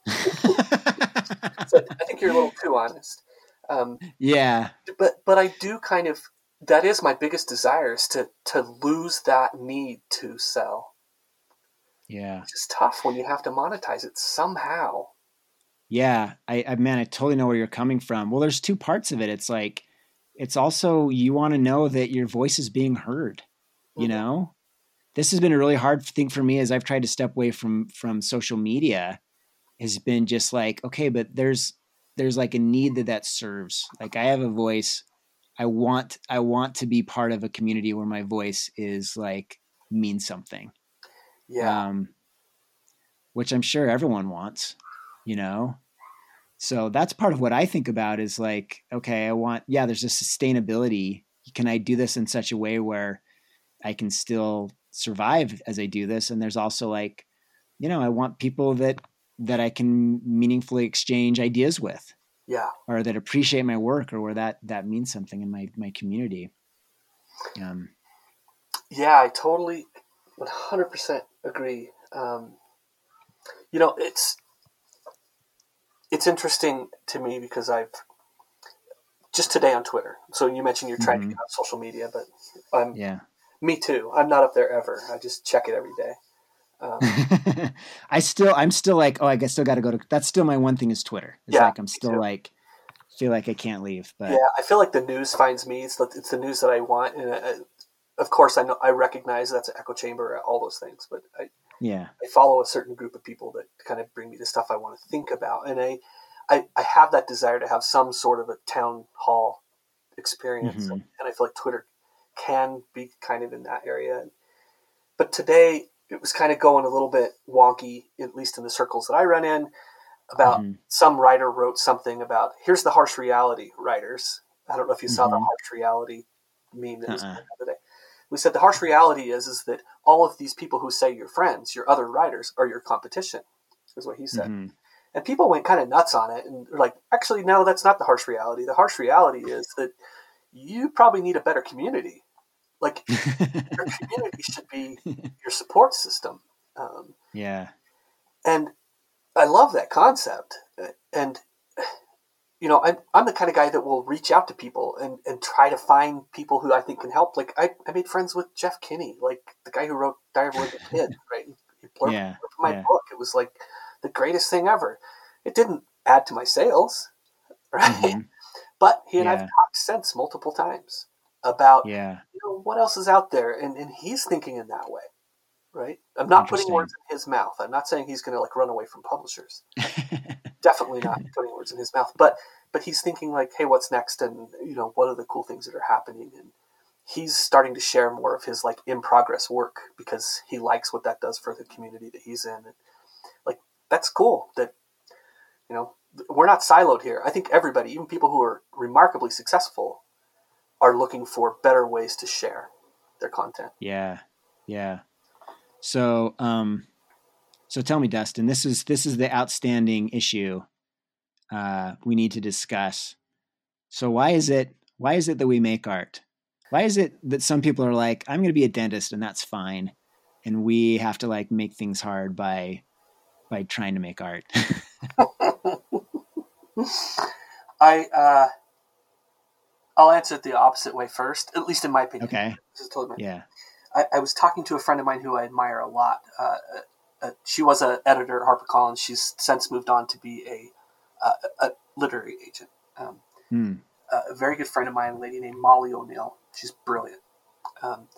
so I think you're a little too honest. Um, yeah. but but I do kind of that is my biggest desire is to to lose that need to sell. Yeah. It's tough when you have to monetize it somehow. Yeah, I, I man, I totally know where you're coming from. Well, there's two parts of it. It's like, it's also you want to know that your voice is being heard. You Mhm. know, this has been a really hard thing for me as I've tried to step away from from social media. Has been just like, okay, but there's there's like a need that that serves. Like I have a voice. I want I want to be part of a community where my voice is like means something Yeah. um, which I'm sure everyone wants, you know. So that's part of what I think about is like, okay, I want, yeah, there's a sustainability. Can I do this in such a way where I can still survive as I do this? And there's also like, you know, I want people that that I can meaningfully exchange ideas with, yeah. or that appreciate my work, or where that that means something in my my community. Um, Yeah, I totally 100% agree. Um, you know, it's it's interesting to me because I've just today on Twitter. So you mentioned you're trying to Mhm. get on social media, but I'm yeah. Me too. I'm not up there ever. I just check it every day. Um, I still, I'm still like, oh, I guess still got to go to. That's still my one thing is Twitter. It's Yeah, like I'm still like, feel like I can't leave. But yeah, I feel like the news finds me. It's the, it's the news that I want, and uh, of course, I know I recognize that's an echo chamber, all those things. But I, yeah, I follow a certain group of people that kind of bring me the stuff I want to think about, and I, I, I have that desire to have some sort of a town hall experience, Mhm. and I feel like Twitter can be kind of in that area. But today it was kind of going a little bit wonky, at least in the circles that I run in, about Mhm. some writer wrote something about here's the harsh reality writers. I don't know if you saw the Mhm. harsh reality meme that was Uh-uh. the other day. We said the harsh reality is is that all of these people who say you're friends, your other writers, are your competition. Is what he said. Mhm. And people went kind of nuts on it and were like, actually, no, that's not the harsh reality. The harsh reality is that you probably need a better community. Like your community should be your support system. Um, yeah, and I love that concept. And you know, I'm I'm the kind of guy that will reach out to people and, and try to find people who I think can help. Like I, I made friends with Jeff Kinney, like the guy who wrote Diary of a Kid, right? He blurbed Yeah, my yeah. book. It was like the greatest thing ever. It didn't add to my sales, right? Mhm. But he and I've talked since multiple times about yeah, you know what else is out there, and and he's thinking in that way, right? I'm not putting words in his mouth. I'm not saying he's going to like run away from publishers. Definitely not putting words in his mouth, but but he's thinking like, hey, what's next, and you know what are the cool things that are happening, and he's starting to share more of his like in progress work because he likes what that does for the community that he's in, and like that's cool that you know we're not siloed here. I think everybody, even people who are remarkably successful, are looking for better ways to share their content. yeah, yeah. So, um, so tell me, Dustin, this is this is the outstanding issue uh, we need to discuss. So, why is it why is it that we make art? Why is it that some people are like, I'm going to be a dentist and that's fine, and we have to like make things hard by by trying to make art? I uh, I'll answer it the opposite way first, at least in my opinion. Okay. This is totally my- Yeah. I, I was talking to a friend of mine who I admire a lot. Uh, uh, she was an editor at HarperCollins. She's since moved on to be a, uh, a literary agent. Um, Hmm. a very good friend of mine, a lady named Molly O'Neill. She's brilliant. Um,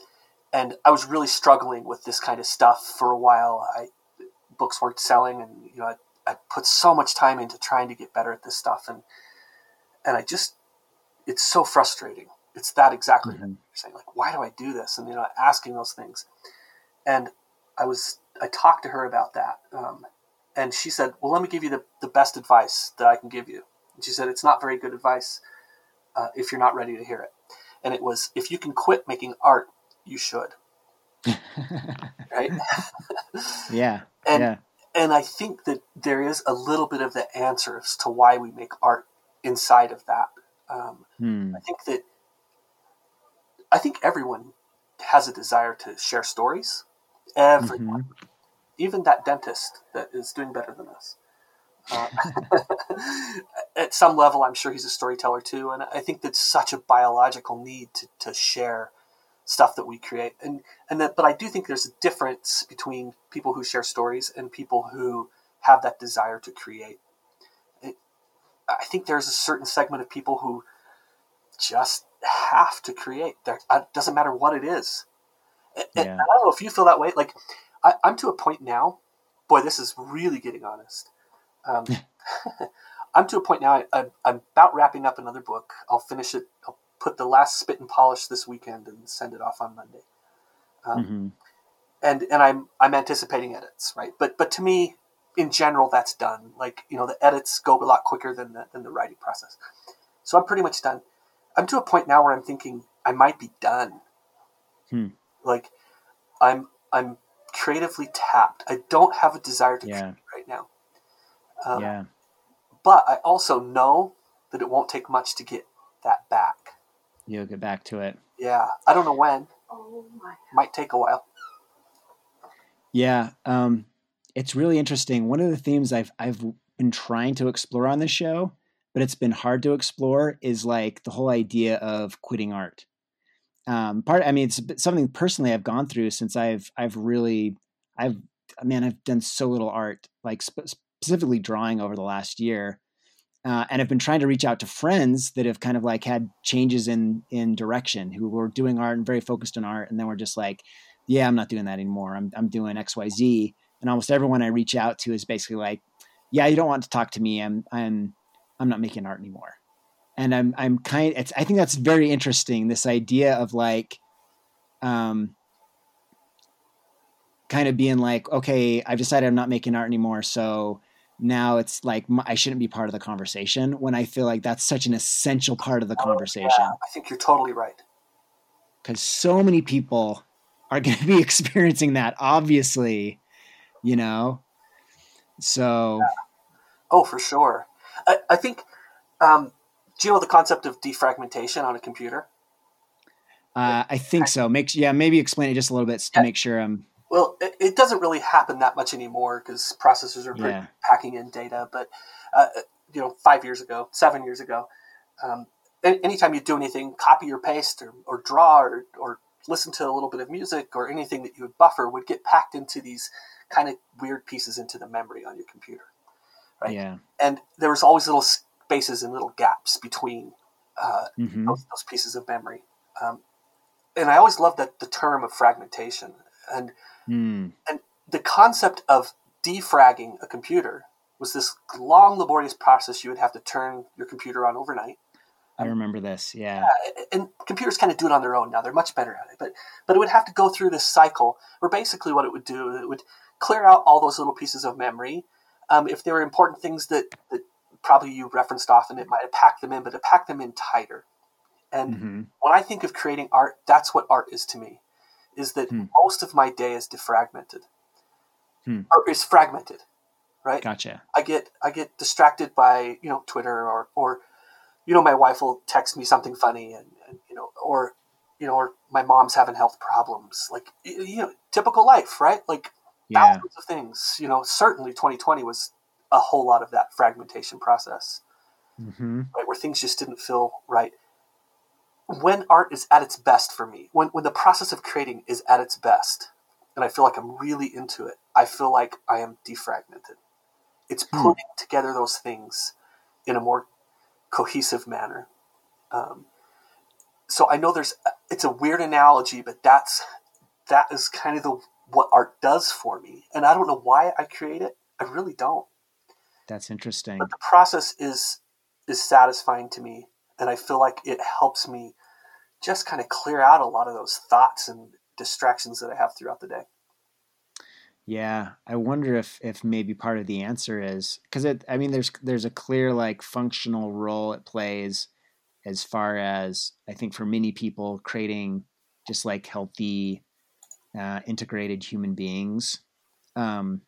and I was really struggling with this kind of stuff for a while. I books weren't selling, and you know, I, I put so much time into trying to get better at this stuff, and and I just, it's so frustrating. It's that exactly Mhm. saying like why do i do this and you know asking those things and i was i talked to her about that um, and she said well let me give you the, the best advice that i can give you and she said it's not very good advice uh, if you're not ready to hear it and it was if you can quit making art you should right yeah. and yeah. and i think that there is a little bit of the answer as to why we make art inside of that um, Hmm. I think that I think everyone has a desire to share stories. Everyone, Mhm. even that dentist that is doing better than us. Uh, at some level, I'm sure he's a storyteller too, and I think that's such a biological need to, to share stuff that we create, and and that. But I do think there's a difference between people who share stories and people who have that desire to create. I think there's a certain segment of people who just have to create. There, it doesn't matter what it is. And, and I don't know if you feel that way. Like I, I'm to a point now. Boy, this is really getting honest. Um, I'm to a point now. I, I'm about wrapping up another book. I'll finish it. I'll put the last spit and polish this weekend and send it off on Monday. Um, Mhm. and and I'm I'm anticipating edits, right? But but to me, in general, that's done. Like you know, the edits go a lot quicker than the than the writing process. So I'm pretty much done. I'm to a point now where I'm thinking I might be done. Hmm. Like I'm I'm creatively tapped. I don't have a desire to Yeah. create right now. Um, yeah. But I also know that it won't take much to get that back. You'll get back to it. Yeah, I don't know when. Oh my. Might take a while. Yeah, um, it's really interesting. One of the themes I've I've been trying to explore on this show, but it's been hard to explore, is like the whole idea of quitting art. Um, part, I mean, it's something personally I've gone through since I've I've really I've man I've done so little art, like sp- specifically drawing over the last year, uh, and I've been trying to reach out to friends that have kind of like had changes in in direction, who were doing art and very focused on art, and then we're just like, yeah, I'm not doing that anymore. I'm I'm doing X Y Z, and almost everyone I reach out to is basically like, yeah, you don't want to talk to me. I'm I'm I'm not making art anymore, and I'm I'm kind. It's I think that's very interesting. This idea of like, um, kind of being like, okay, I've decided I'm not making art anymore, so now it's like I shouldn't be part of the conversation when I feel like that's such an essential part of the conversation Yeah, I think you're totally right. because so many people are going to be experiencing that obviously you know so Oh, for sure. I, I think. Um, do you know the concept of defragmentation on a computer? uh, i think so make yeah maybe explain it just a little bit to Yeah. make sure i'm Well, it, it doesn't really happen that much anymore because processors are Yeah. packing in data. But uh, you know, five years ago, seven years ago, um, anytime you do anything, copy or paste or, or draw or, or listen to a little bit of music or anything that you would buffer would get packed into these kind of weird pieces into the memory on your computer. Right. yeah And there was always little spaces and little gaps between uh, hmm those, those pieces of memory. Um, and I always loved that the term of fragmentation and mm. the concept of defragging a computer was this long, laborious process you would have to turn your computer on overnight. i remember this yeah And computers kind of do it on their own now; they're much better at it. But but it would have to go through this cycle where basically what it would do it would clear out all those little pieces of memory. Um, if there are important things that, that probably you referenced often, it might have packed them in, but it packed them in tighter. And hmm when I think of creating art, that's what art is to me. Is that Hmm. most of my day is defragmented, Hmm. or is fragmented, right? gotcha I get I get distracted by you know Twitter or or you know my wife will text me something funny and, and you know or you know, or my mom's having health problems, like you know, typical life, right? Like yeah. thousands of things. You know, certainly 2020 was a whole lot of that fragmentation process, mm-hmm. right, where things just didn't feel right. When art is at its best for me, when when the process of creating is at its best, and I feel like I'm really into it, I feel like I am defragmented. It's Hmm. putting together those things in a more cohesive manner. Um, so I know there's it's a weird analogy, but that's that is kind of the what art does for me, and I don't know why I create it. I really don't. That's interesting. But the process is is satisfying to me, and I feel like it helps me just kind of clear out a lot of those thoughts and distractions that I have throughout the day. Yeah, I wonder if if maybe part of the answer is because it. I mean, there's there's a clear like functional role it plays as far as I think for many people creating just like healthy, uh, integrated human beings. Um,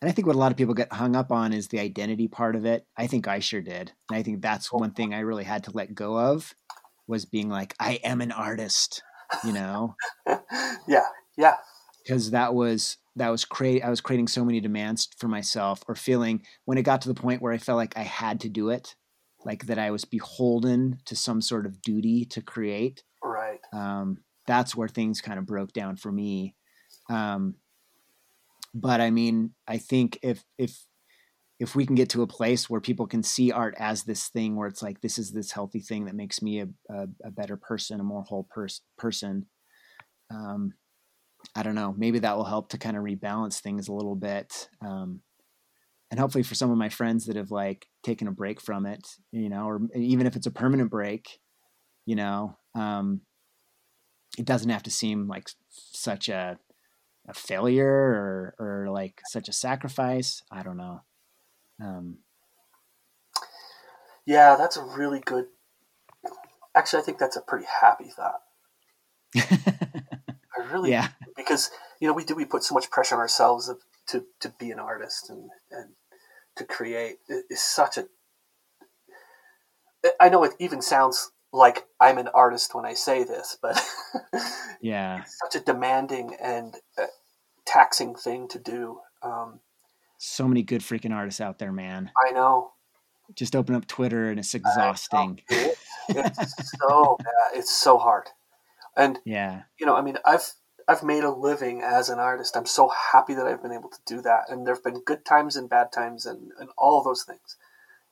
and I think what a lot of people get hung up on is the identity part of it. I think I sure did, and I think that's one thing I really had to let go of was being like, I am an artist, you know yeah, yeah, because that was that was create I was creating so many demands for myself or feeling when it got to the point where I felt like I had to do it, like that I was beholden to some sort of duty to create. right. Um, that's where things kind of broke down for me. Um, but I mean, I think if if if we can get to a place where people can see art as this thing where it's like this is this healthy thing that makes me a, a, a better person, a more whole pers- person, um, I don't know. Maybe that will help to kind of rebalance things a little bit. Um, and hopefully for some of my friends that have like taken a break from it, you know, or even if it's a permanent break, you know, um, it doesn't have to seem like such a, a failure or, or like such a sacrifice. I don't know. Um, Yeah, that's a really good. Actually, I think that's a pretty happy thought. I really yeah. because you know we do we put so much pressure on ourselves to to be an artist and and to create it is such a I know it even sounds like I'm an artist when I say this, but Yeah. such a demanding and uh, taxing thing to do. Um, So many good freaking artists out there, man. I know Just open up Twitter and it's exhausting. it, it's so bad. It's so hard, and Yeah. you know, I mean, I've I've made a living as an artist. I'm so happy that I've been able to do that. And there've been good times and bad times and, and all those things.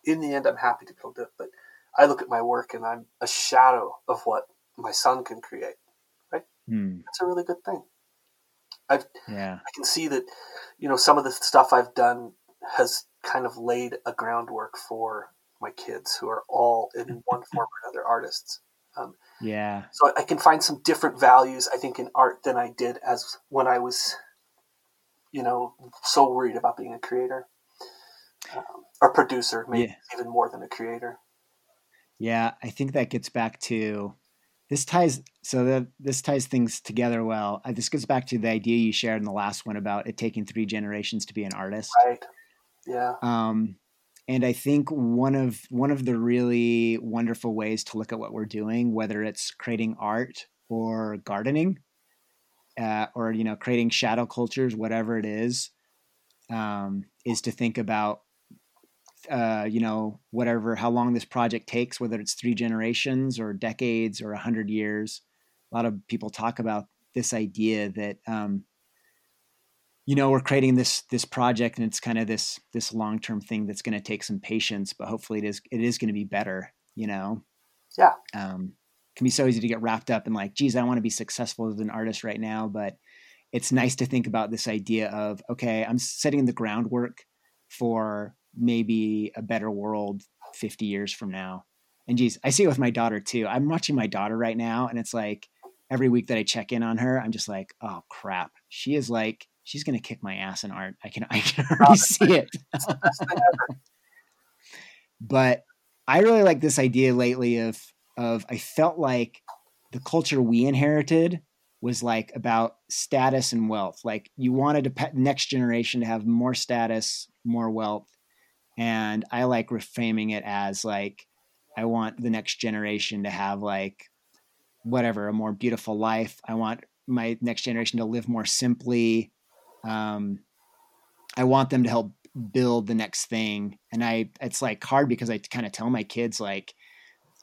In the end, I'm happy to be able to do it. But I look at my work and I'm a shadow of what my son can create. Hmm. That's a really good thing. I've Yeah. I can see that, you know, some of the stuff I've done has kind of laid a groundwork for my kids who are all in one form or another artists. Um, Yeah. so I can find some different values, I think, in art than I did as when I was, you know, so worried about being a creator um, or producer, maybe Yeah. even more than a creator. Yeah, I think that gets back to this ties so that this ties things together well. Uh, This gets back to the idea you shared in the last one about it taking three generations to be an artist. Right? Yeah. Um, and I think one of one of the really wonderful ways to look at what we're doing, whether it's creating art or gardening, uh, or you know creating shadow cultures, whatever it is, um, is to think about uh, you know whatever how long this project takes, whether it's three generations or decades or a hundred years. A lot of people talk about this idea that um, you know we're creating this this project and it's kind of this this long term thing that's going to take some patience but hopefully it is it is going to be better you know Yeah. um it can be so easy to get wrapped up in like geez i want to be successful as an artist right now but it's nice to think about this idea of okay i'm setting the groundwork for maybe a better world 50 years from now and geez i see it with my daughter too i'm watching my daughter right now and it's like every week that i check in on her i'm just like oh crap she is like she's gonna kick my ass in art. I can I can already oh, see it. It's the best thing ever. but I really like this idea lately of of I felt like the culture we inherited was like about status and wealth. Like you wanted the next generation to have more status, more wealth, and I like reframing it as like I want the next generation to have like whatever a more beautiful life. I want my next generation to live more simply. Um, I want them to help build the next thing, and I it's like hard because I kind of tell my kids like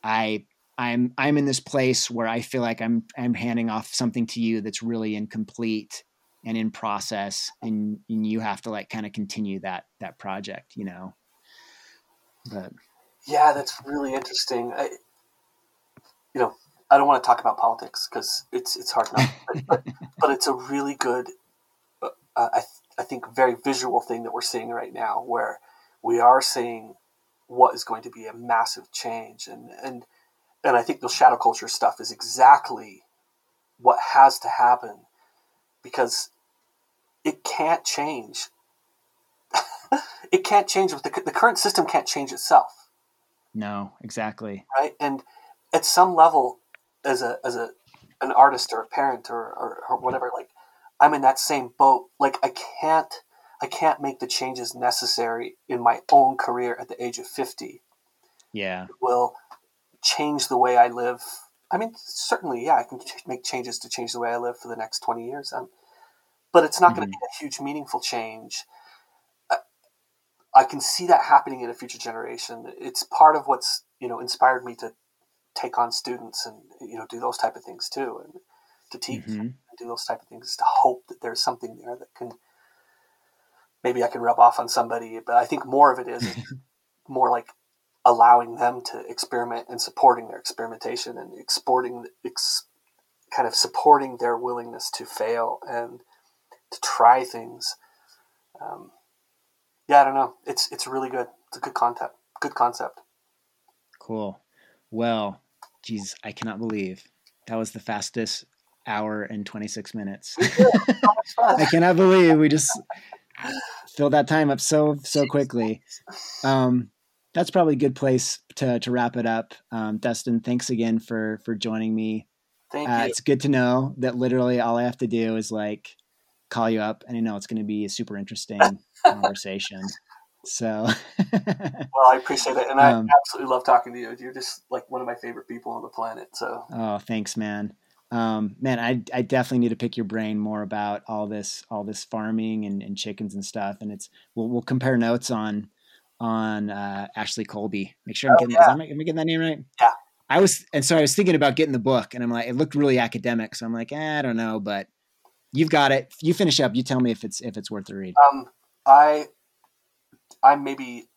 I I'm I'm in this place where I feel like I'm I'm handing off something to you that's really incomplete and in process and, and you have to like kind of continue that that project you know but yeah that's really interesting I, you know i don't want to talk about politics because it's it's hard enough but, but, it's a really good uh, I, I think very visual thing that we're seeing right now where we are seeing what is going to be a massive change and and and i think the shadow culture stuff is exactly what has to happen because it can't change. it can't change. The, the current system can't change itself. No, exactly. Right, and at some level, as a as a an artist or a parent or, or, or whatever, like I'm in that same boat. Like I can't I can't make the changes necessary in my own career at the age of fifty. Yeah, it will change the way I live. I mean, certainly, yeah, I can make changes to change the way I live for the next twenty years. Um, but it's not mm-hmm. going to be a huge, meaningful change. I can see that happening in a future generation. It's part of what's you know inspired me to take on students and you know do those type of things too, and to teach mm-hmm. and do those type of things to hope that there's something there that can maybe I can rub off on somebody. But I think more of it is more like allowing them to experiment and supporting their experimentation and exporting ex, kind of supporting their willingness to fail and to try things. Um, yeah, I don't know. It's it's really good. It's a good concept. Good concept. Cool. Well, geez, I cannot believe that was the fastest hour and 26 minutes. I cannot believe we just filled that time up so so quickly. Um, that's probably a good place to to wrap it up. Um, Dustin, thanks again for for joining me. Thank uh, you. It's good to know that literally all I have to do is like call you up and I know it's going to be super interesting conversation. So, well, I appreciate it, and I um, absolutely love talking to you. You're just like one of my favorite people on the planet. So, oh, thanks, man. Um, man, I I definitely need to pick your brain more about all this all this farming and, and chickens and stuff. And it's we'll we'll compare notes on on uh, Ashley Colby. Make sure I'm oh, getting yeah. am, I, am I getting that name right? Yeah. I was, and so I was thinking about getting the book, and I'm like, it looked really academic, so I'm like, eh, I don't know, but you've got it. You finish up. You tell me if it's if it's worth the read. Um, I I'm maybe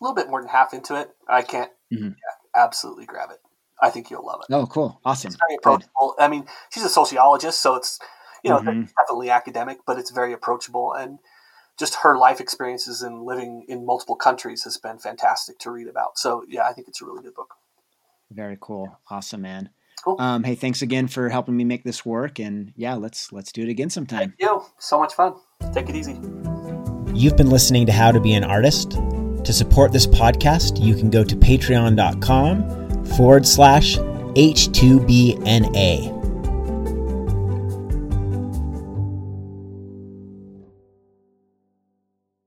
a little bit more than half into it. I can't mm-hmm. yeah, absolutely grab it. I think you'll love it. Oh, cool, awesome. It's very approachable. Good. I mean, she's a sociologist, so it's you know mm-hmm. definitely academic, but it's very approachable and just her life experiences and living in multiple countries has been fantastic to read about. So yeah, I think it's a really good book. Very cool, awesome, man. Cool. Um, hey, thanks again for helping me make this work. And yeah, let's let's do it again sometime. Thank you. So much fun. Take it easy. You've been listening to How to Be an Artist. To support this podcast, you can go to patreon.com forward slash H2BNA.